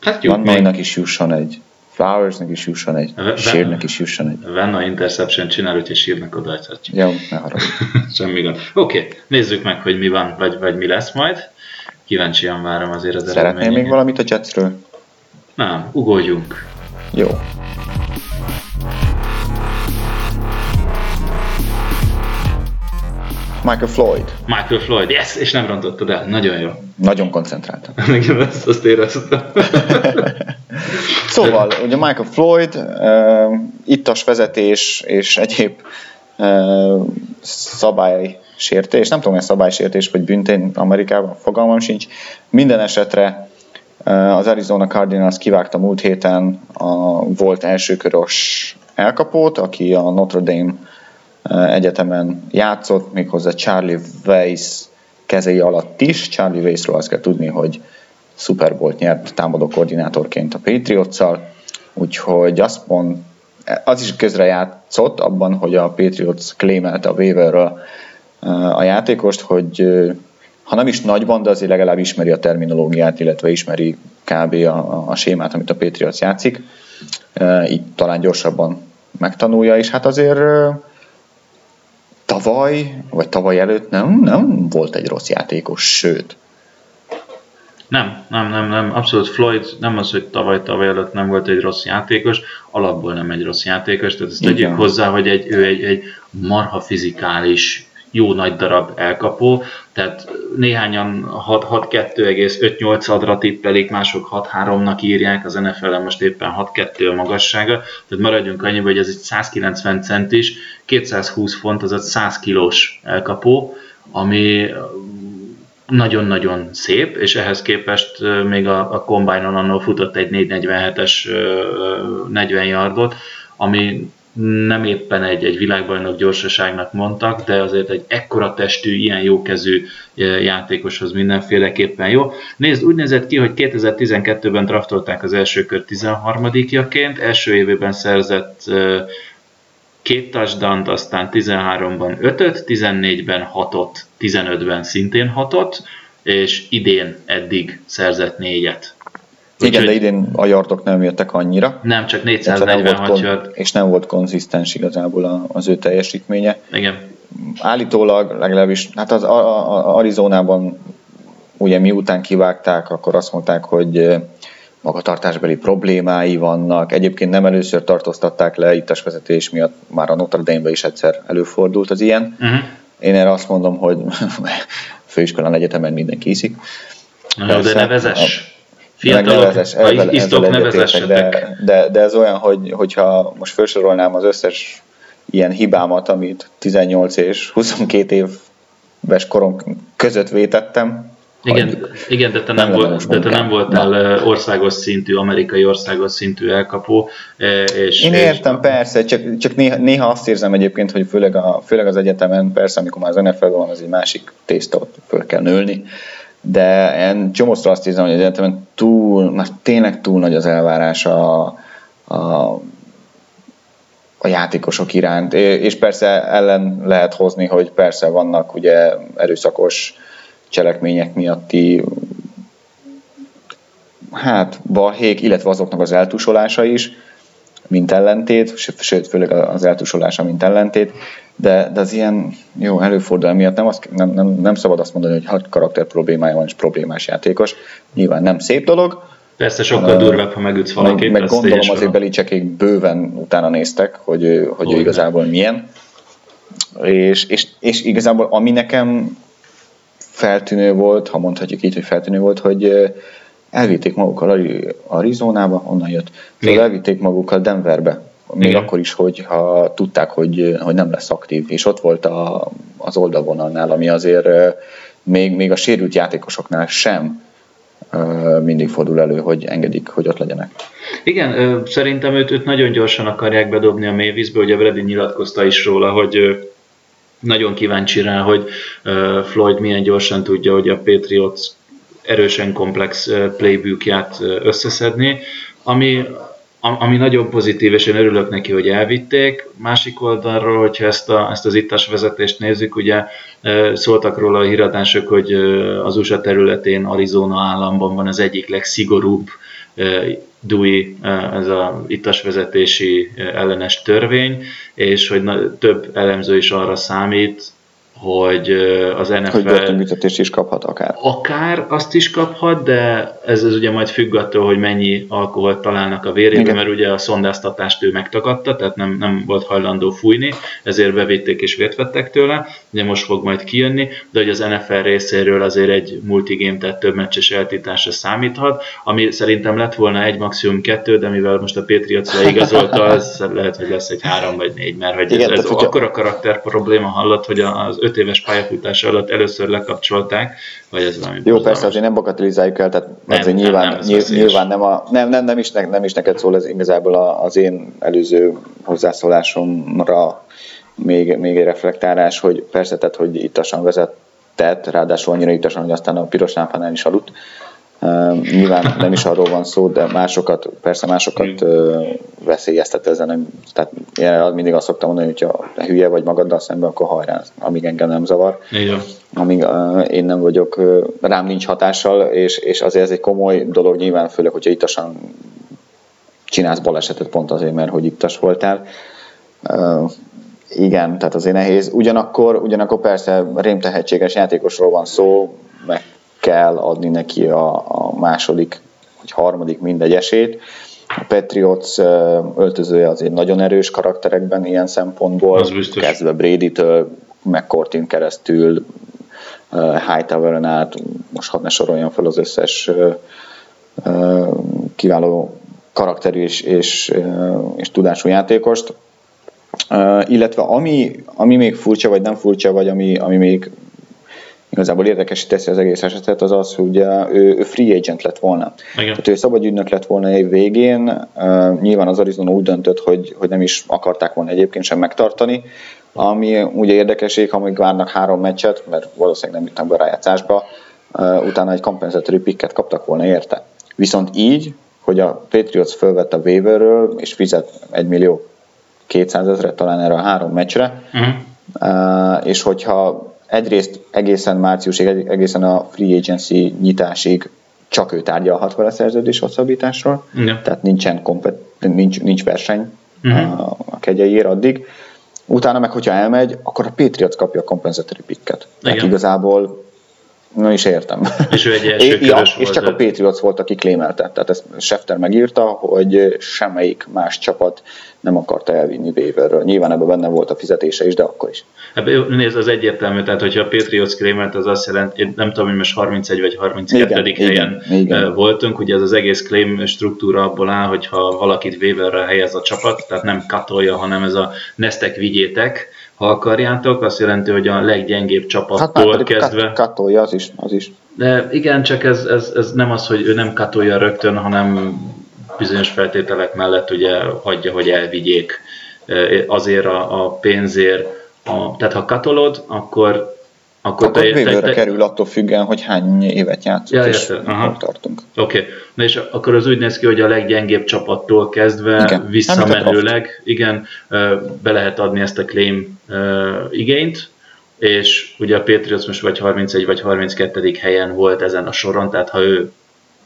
Speaker 3: Hát jó,
Speaker 2: Van is jusson egy. Flowersnek is jusson egy. Sírnek is jusson egy.
Speaker 3: Venna interception csinál, úgyhogy sírnak odaadhatja.
Speaker 2: Jó, ne haragudj.
Speaker 3: Semmi gond. Oké, okay, nézzük meg, hogy mi van, vagy, vagy mi lesz majd. Kíváncsian várom azért az
Speaker 2: Szeretnél még valamit a Jetsről?
Speaker 3: Nem, ugorjunk.
Speaker 2: Jó. Michael Floyd.
Speaker 3: Michael Floyd, yes, és nem rontottad el, nagyon jó.
Speaker 2: Nagyon koncentráltam.
Speaker 3: Nekem ezt azt éreztem.
Speaker 2: Szóval, ugye Michael Floyd, uh, ittas vezetés és egyéb uh, szabálysértés, nem tudom, hogy szabálysértés vagy büntén Amerikában, fogalmam sincs. Minden esetre uh, az Arizona Cardinals kivágta múlt héten a volt elsőkörös elkapót, aki a Notre Dame egyetemen játszott, méghozzá Charlie Weiss kezei alatt is. Charlie Weissről azt kell tudni, hogy Super Bowl-t nyert támadó koordinátorként a patriots úgyhogy azt mond, az is közrejátszott abban, hogy a Patriots claimelte a waiverről a játékost, hogy ha nem is nagyban, de azért legalább ismeri a terminológiát, illetve ismeri kb. a, a sémát, amit a Patriots játszik. Így talán gyorsabban megtanulja, és hát azért tavaly, vagy tavaly előtt nem, nem volt egy rossz játékos, sőt,
Speaker 3: Nem, nem, nem, nem, abszolút Floyd nem az, hogy tavaly, tavaly előtt nem volt egy rossz játékos, alapból nem egy rossz játékos, tehát ezt tegyük hozzá, hogy egy, ő egy, egy marha fizikális jó nagy darab elkapó, tehát néhányan 6-2,58 adra tippelik, mások 6-3-nak írják, az nfl most éppen 6-2 a magassága, tehát maradjunk annyiba, hogy ez egy 190 centis, 220 font, az egy 100 kilós elkapó, ami nagyon-nagyon szép, és ehhez képest még a, a Combine-on annól futott egy 447-es 40 yardot, ami nem éppen egy, egy világbajnok gyorsaságnak mondtak, de azért egy ekkora testű, ilyen jókezű játékoshoz mindenféleképpen jó. Nézd, úgy nézett ki, hogy 2012-ben draftolták az első kör 13 jaként első évében szerzett két touchdown aztán 13-ban 5-öt, 14-ben 6-ot, 15-ben szintén 6-ot, és idén eddig szerzett négyet.
Speaker 2: Igen, de idén a yardok nem jöttek annyira.
Speaker 3: Nem, csak 446 yard.
Speaker 2: És nem volt konzisztens igazából az ő teljesítménye.
Speaker 3: Igen.
Speaker 2: Állítólag legalábbis, hát az Arizonában ugye miután kivágták, akkor azt mondták, hogy magatartásbeli problémái vannak. Egyébként nem először tartóztatták le itt a vezetés miatt, már a Notre Dame-be is egyszer előfordult az ilyen. Uh-huh. Én erre azt mondom, hogy főiskolán egyetemen mindenki iszik.
Speaker 3: Na, de nevezes. Fiatalok, nevezes, ezzel, isztok, nevezessetek.
Speaker 2: De, de, de, ez olyan, hogy, hogyha most felsorolnám az összes ilyen hibámat, amit 18 és 22 éves korom között vétettem,
Speaker 3: igen, igen de te nem, nem, volt, de te nem voltál Na. országos szintű, amerikai országos szintű elkapó. És,
Speaker 2: Én értem, és... persze, csak, csak néha, néha azt érzem egyébként, hogy főleg, a, főleg az egyetemen, persze, amikor már az NFL van, az egy másik tészta, ott föl kell nőni, de én csomószor azt érzem, hogy az egyetemen túl, már tényleg túl nagy az elvárás a, a a játékosok iránt, és persze ellen lehet hozni, hogy persze vannak ugye erőszakos cselekmények miatti hát balhék, illetve azoknak az eltusolása is, mint ellentét, sőt, főleg az eltusolása, mint ellentét, de, de az ilyen jó előfordul miatt nem, azt, nem, nem, nem szabad azt mondani, hogy hat karakter problémája van, és problémás játékos. Nyilván nem szép dolog.
Speaker 3: Persze sokkal uh, durvább, ha megütsz valakit.
Speaker 2: Meg, meg gondolom azért Belicsekék bőven utána néztek, hogy, hogy ő igazából milyen. És, és, és igazából ami nekem feltűnő volt, ha mondhatjuk így, hogy feltűnő volt, hogy elvitték magukkal Arizonába, onnan jött. Szóval elvitték magukkal Denverbe, még Igen. akkor is, hogy ha tudták, hogy, hogy nem lesz aktív, és ott volt a, az oldalvonalnál, ami azért még, még a sérült játékosoknál sem mindig fordul elő, hogy engedik, hogy ott legyenek.
Speaker 3: Igen, szerintem őt, őt nagyon gyorsan akarják bedobni a mélyvízbe, ugye Brady nyilatkozta is róla, hogy nagyon kíváncsi rá, hogy Floyd milyen gyorsan tudja, hogy a Patriots erősen komplex playbookját összeszedni, ami, ami nagyon pozitív, és én örülök neki, hogy elvitték. Másik oldalról, hogyha ezt, a, ezt az ittas vezetést nézzük, ugye szóltak róla a híradások, hogy az USA területén, Arizona államban van az egyik legszigorúbb DUI, ez a vezetési ellenes törvény, és hogy több elemző is arra számít, hogy az NFL... Hogy
Speaker 2: börtönbüntetést is kaphat akár.
Speaker 3: Akár azt is kaphat, de ez, ez ugye majd függ attól, hogy mennyi alkoholt találnak a vérébe, Igen. mert ugye a szondáztatást ő megtagadta, tehát nem, nem volt hajlandó fújni, ezért bevitték és vért vettek tőle, ugye most fog majd kijönni, de hogy az NFL részéről azért egy multigame, tehát több meccses eltításra számíthat, ami szerintem lett volna egy maximum kettő, de mivel most a Patriots leigazolta, az lehet, hogy lesz egy három vagy négy, mert hogy Igen, ez, ez akkora karakter probléma hallott, hogy az öt éves pályafutása alatt először lekapcsolták, vagy ez valami
Speaker 2: Jó, persze, azért nem bakatelizáljuk el, tehát nem, azért nyilván, nem, nem, nyilván nem, a, nem, nem, nem, is, nem is neked szól, ez igazából az én előző hozzászólásomra még, még egy reflektálás, hogy persze, tehát, hogy ittasan vezetett, ráadásul annyira ittasan, hogy aztán a piros lámpánál is aludt, Nyilván nem is arról van szó, de másokat, persze másokat veszélyeztet ezen. Nem, tehát én mindig azt szoktam mondani, hogy ha hülye vagy magaddal szemben, akkor hajrá, amíg engem nem zavar.
Speaker 3: Igen.
Speaker 2: Amíg én nem vagyok, rám nincs hatással, és, és azért ez egy komoly dolog nyilván, főleg, hogyha ittasan csinálsz balesetet pont azért, mert hogy ittas voltál. igen, tehát azért nehéz. Ugyanakkor, ugyanakkor persze rémtehetséges játékosról van szó, meg kell adni neki a, a második vagy harmadik mindegy esét. A Patriots öltözője azért nagyon erős karakterekben ilyen szempontból, kezdve Brady-től McCourtin keresztül, Hightoweren át, most hadd ne soroljam fel az összes kiváló karakterű és, és, és tudású játékost. Illetve ami, ami még furcsa, vagy nem furcsa, vagy ami, ami még igazából érdekes teszi az egész esetet, az az, hogy ő, ő free agent lett volna. Igen. Tehát ő szabad ügynök lett volna év végén. Uh, nyilván az Arizona úgy döntött, hogy, hogy nem is akarták volna egyébként sem megtartani. Ami ugye érdekesség, ha még várnak három meccset, mert valószínűleg nem jutnak be a rájátszásba, uh, utána egy compensatory picket kaptak volna érte. Viszont így, hogy a Patriots fölvett a waiverről, és fizet egy millió 200 ezeret talán erre a három meccsre, uh-huh. uh, és hogyha egyrészt egészen márciusig, egészen a free agency nyitásig csak ő tárgyalhat vele szerződés hosszabbításról, ja. tehát nincsen kompet, nincs, nincs verseny uh-huh. a, a kegyeiért addig. Utána meg, hogyha elmegy, akkor a Patriots kapja a compensatory picket. Tehát igazából nem is értem.
Speaker 3: És ő egy első ja, volt.
Speaker 2: És csak a Patriots volt, aki klémelte. Tehát ezt Schefter megírta, hogy semmelyik más csapat nem akarta elvinni waiverről. Nyilván ebben benne volt a fizetése is, de akkor is.
Speaker 3: Ebben nézd, az egyértelmű, tehát hogyha a Patriots klémelt, az azt jelenti, én nem tudom, hogy most 31 vagy 32. Igen, helyen igen, igen. voltunk, ugye ez az egész claim struktúra abból áll, hogyha valakit waiverre helyez a csapat, tehát nem katolja, hanem ez a neztek vigyétek, ha akarjátok, azt jelenti, hogy a leggyengébb csapattól hát kezdve...
Speaker 2: katolja, az is, az is.
Speaker 3: De igen, csak ez, ez, ez nem az, hogy ő nem katolja rögtön, hanem bizonyos feltételek mellett ugye hagyja, hogy elvigyék azért a, a pénzért. A, tehát ha katolod, akkor
Speaker 2: akkor, akkor te, te, te, kerül attól függően, hogy hány évet játszott, ja, és hol tartunk.
Speaker 3: Oké, okay. na és akkor az úgy néz ki, hogy a leggyengébb csapattól kezdve igen. visszamenőleg, igen, be lehet adni ezt a claim igényt, és ugye a Patriots most vagy 31 vagy 32. helyen volt ezen a soron, tehát ha ő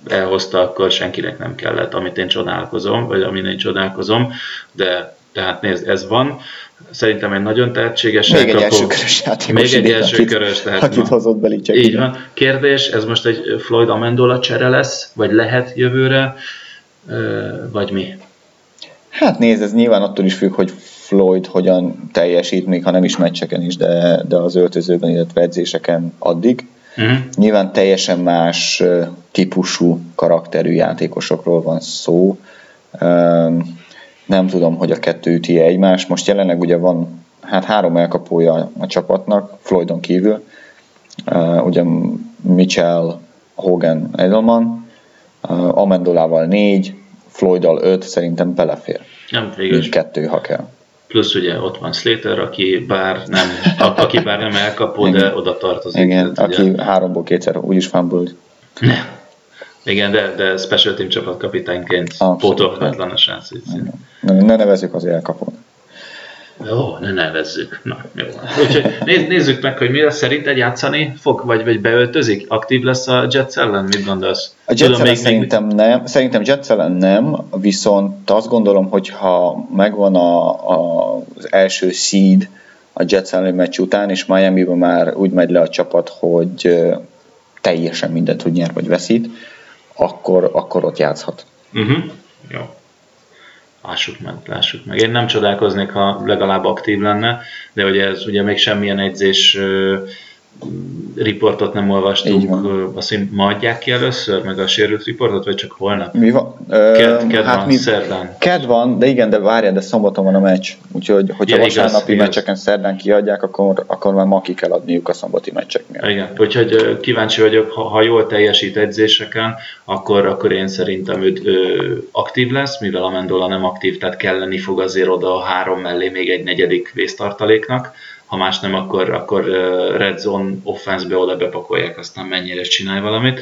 Speaker 3: elhozta, akkor senkinek nem kellett, amit én csodálkozom, vagy amin én csodálkozom, de tehát nézd, ez van. Szerintem egy nagyon tehetséges
Speaker 2: Még egy első körös játékos.
Speaker 3: Még egy első akit, körös. Tehát
Speaker 2: akit hozott Belicek.
Speaker 3: Így van. Kérdés, ez most egy Floyd Amendola csere lesz, vagy lehet jövőre, vagy mi?
Speaker 2: Hát nézd, ez nyilván attól is függ, hogy Floyd hogyan teljesít, még ha nem is meccseken is, de, de az öltözőben, illetve edzéseken addig. Uh-huh. Nyilván teljesen más típusú karakterű játékosokról van szó. Nem tudom, hogy a kettő üti egymás. Most jelenleg ugye van hát három elkapója a csapatnak, Floydon kívül. Ugye Mitchell, Hogan, Edelman, Amendolával négy, Floydal öt, szerintem belefér.
Speaker 3: Nem, végül.
Speaker 2: kettő, ha kell
Speaker 3: plusz ugye ott van Slater, aki bár nem, aki bár nem elkapó, de oda tartozik.
Speaker 2: Igen, aki ugye... háromból kétszer úgyis fumbled.
Speaker 3: Igen, de, de special team csapatkapitányként pótolhatatlan a srác.
Speaker 2: Ne, ne nevezzük az elkapót.
Speaker 3: Jó, ne nevezzük. Na, jó. Úgyhogy néz, nézzük meg, hogy mire szerinted játszani fog, vagy, vagy beöltözik? Aktív lesz a Jets ellen? Mit gondolsz?
Speaker 2: A Jets ellen szerintem még... nem, szerintem Jets ellen nem, viszont azt gondolom, hogy ha megvan a, a, az első seed a Jets ellen meccs után, és Miami-ban már úgy megy le a csapat, hogy teljesen mindent, hogy nyer vagy veszít, akkor, akkor ott játszhat.
Speaker 3: Uh-huh. Jó. Lássuk meg, lássuk meg. Én nem csodálkoznék, ha legalább aktív lenne, de ugye ez ugye még semmilyen edzés riportot nem olvastunk, azt hiszem ma adják ki először, meg a sérült riportot, vagy csak holnap?
Speaker 2: Mi van?
Speaker 3: Ked, ked hát van, mi, szerdán.
Speaker 2: Ked van, de igen, de várjál, de szombaton van a meccs. Úgyhogy, hogyha ja, vasárnapi igaz, meccseken igaz. szerdán kiadják, akkor, akkor már ma ki kell adniuk a szombati meccsek miatt.
Speaker 3: Igen, úgyhogy kíváncsi vagyok, ha, ha jól teljesít edzéseken, akkor, akkor én szerintem őt ö, aktív lesz, mivel a Mendola nem aktív, tehát kelleni fog azért oda a három mellé még egy negyedik vésztartaléknak ha más nem, akkor, akkor red zone offense-be oda bepakolják, aztán mennyire csinálj valamit.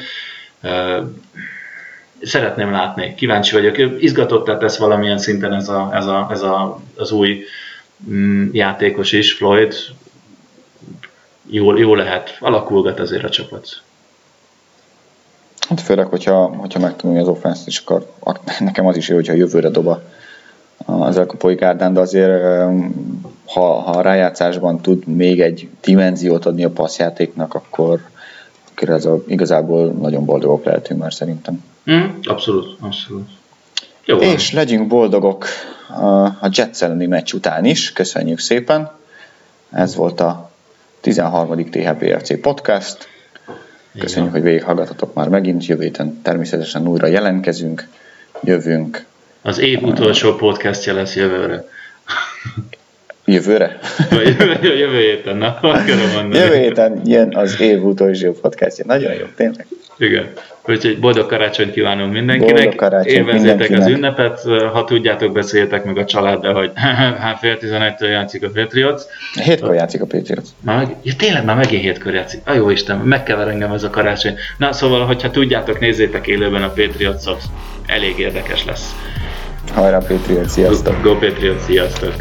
Speaker 3: Szeretném látni, kíváncsi vagyok. Izgatottá tesz valamilyen szinten ez, a, ez, a, ez a, az új mm, játékos is, Floyd. Jó, jó lehet, alakulgat azért a csapat.
Speaker 2: Hát főleg, hogyha, hogyha megtanulja az offense és akkor nekem az is jó, hogyha jövőre doba az elkapói gárdán, de azért ha, ha a rájátszásban tud még egy dimenziót adni a passzjátéknak, akkor, akkor ez a, igazából nagyon boldogok lehetünk már szerintem.
Speaker 3: Mm, abszolút, abszolút.
Speaker 2: Jó, és van. legyünk boldogok a, Jets elleni meccs után is, köszönjük szépen. Ez volt a 13. THPFC podcast. Köszönjük, hogy végighallgatotok már megint. Jövő héten természetesen újra jelentkezünk, jövünk.
Speaker 3: Az év utolsó podcastja lesz jövőre.
Speaker 2: Jövőre?
Speaker 3: jövő, héten, na, akarom mondani.
Speaker 2: Jövő héten jön az év utolsó podcastja. Nagyon jó, tényleg.
Speaker 3: Igen. Úgyhogy boldog karácsonyt kívánunk mindenkinek.
Speaker 2: Boldog karácsonyt
Speaker 3: Élvezzétek
Speaker 2: mindenkinek.
Speaker 3: az ünnepet, ha tudjátok, beszéljetek meg a családdal, hogy hát fél tizenegytől játszik a Patriots.
Speaker 2: Hétkor játszik a Patriots.
Speaker 3: Már meg, ja, tényleg már megint hétkor játszik. A jó Isten, megkever engem ez a karácsony. Na szóval, hogyha tudjátok, nézzétek élőben a Patriots-ot. Elég érdekes lesz.
Speaker 2: Hajrá Patriots, sziasztok!
Speaker 3: Go Patriots, sziasztok!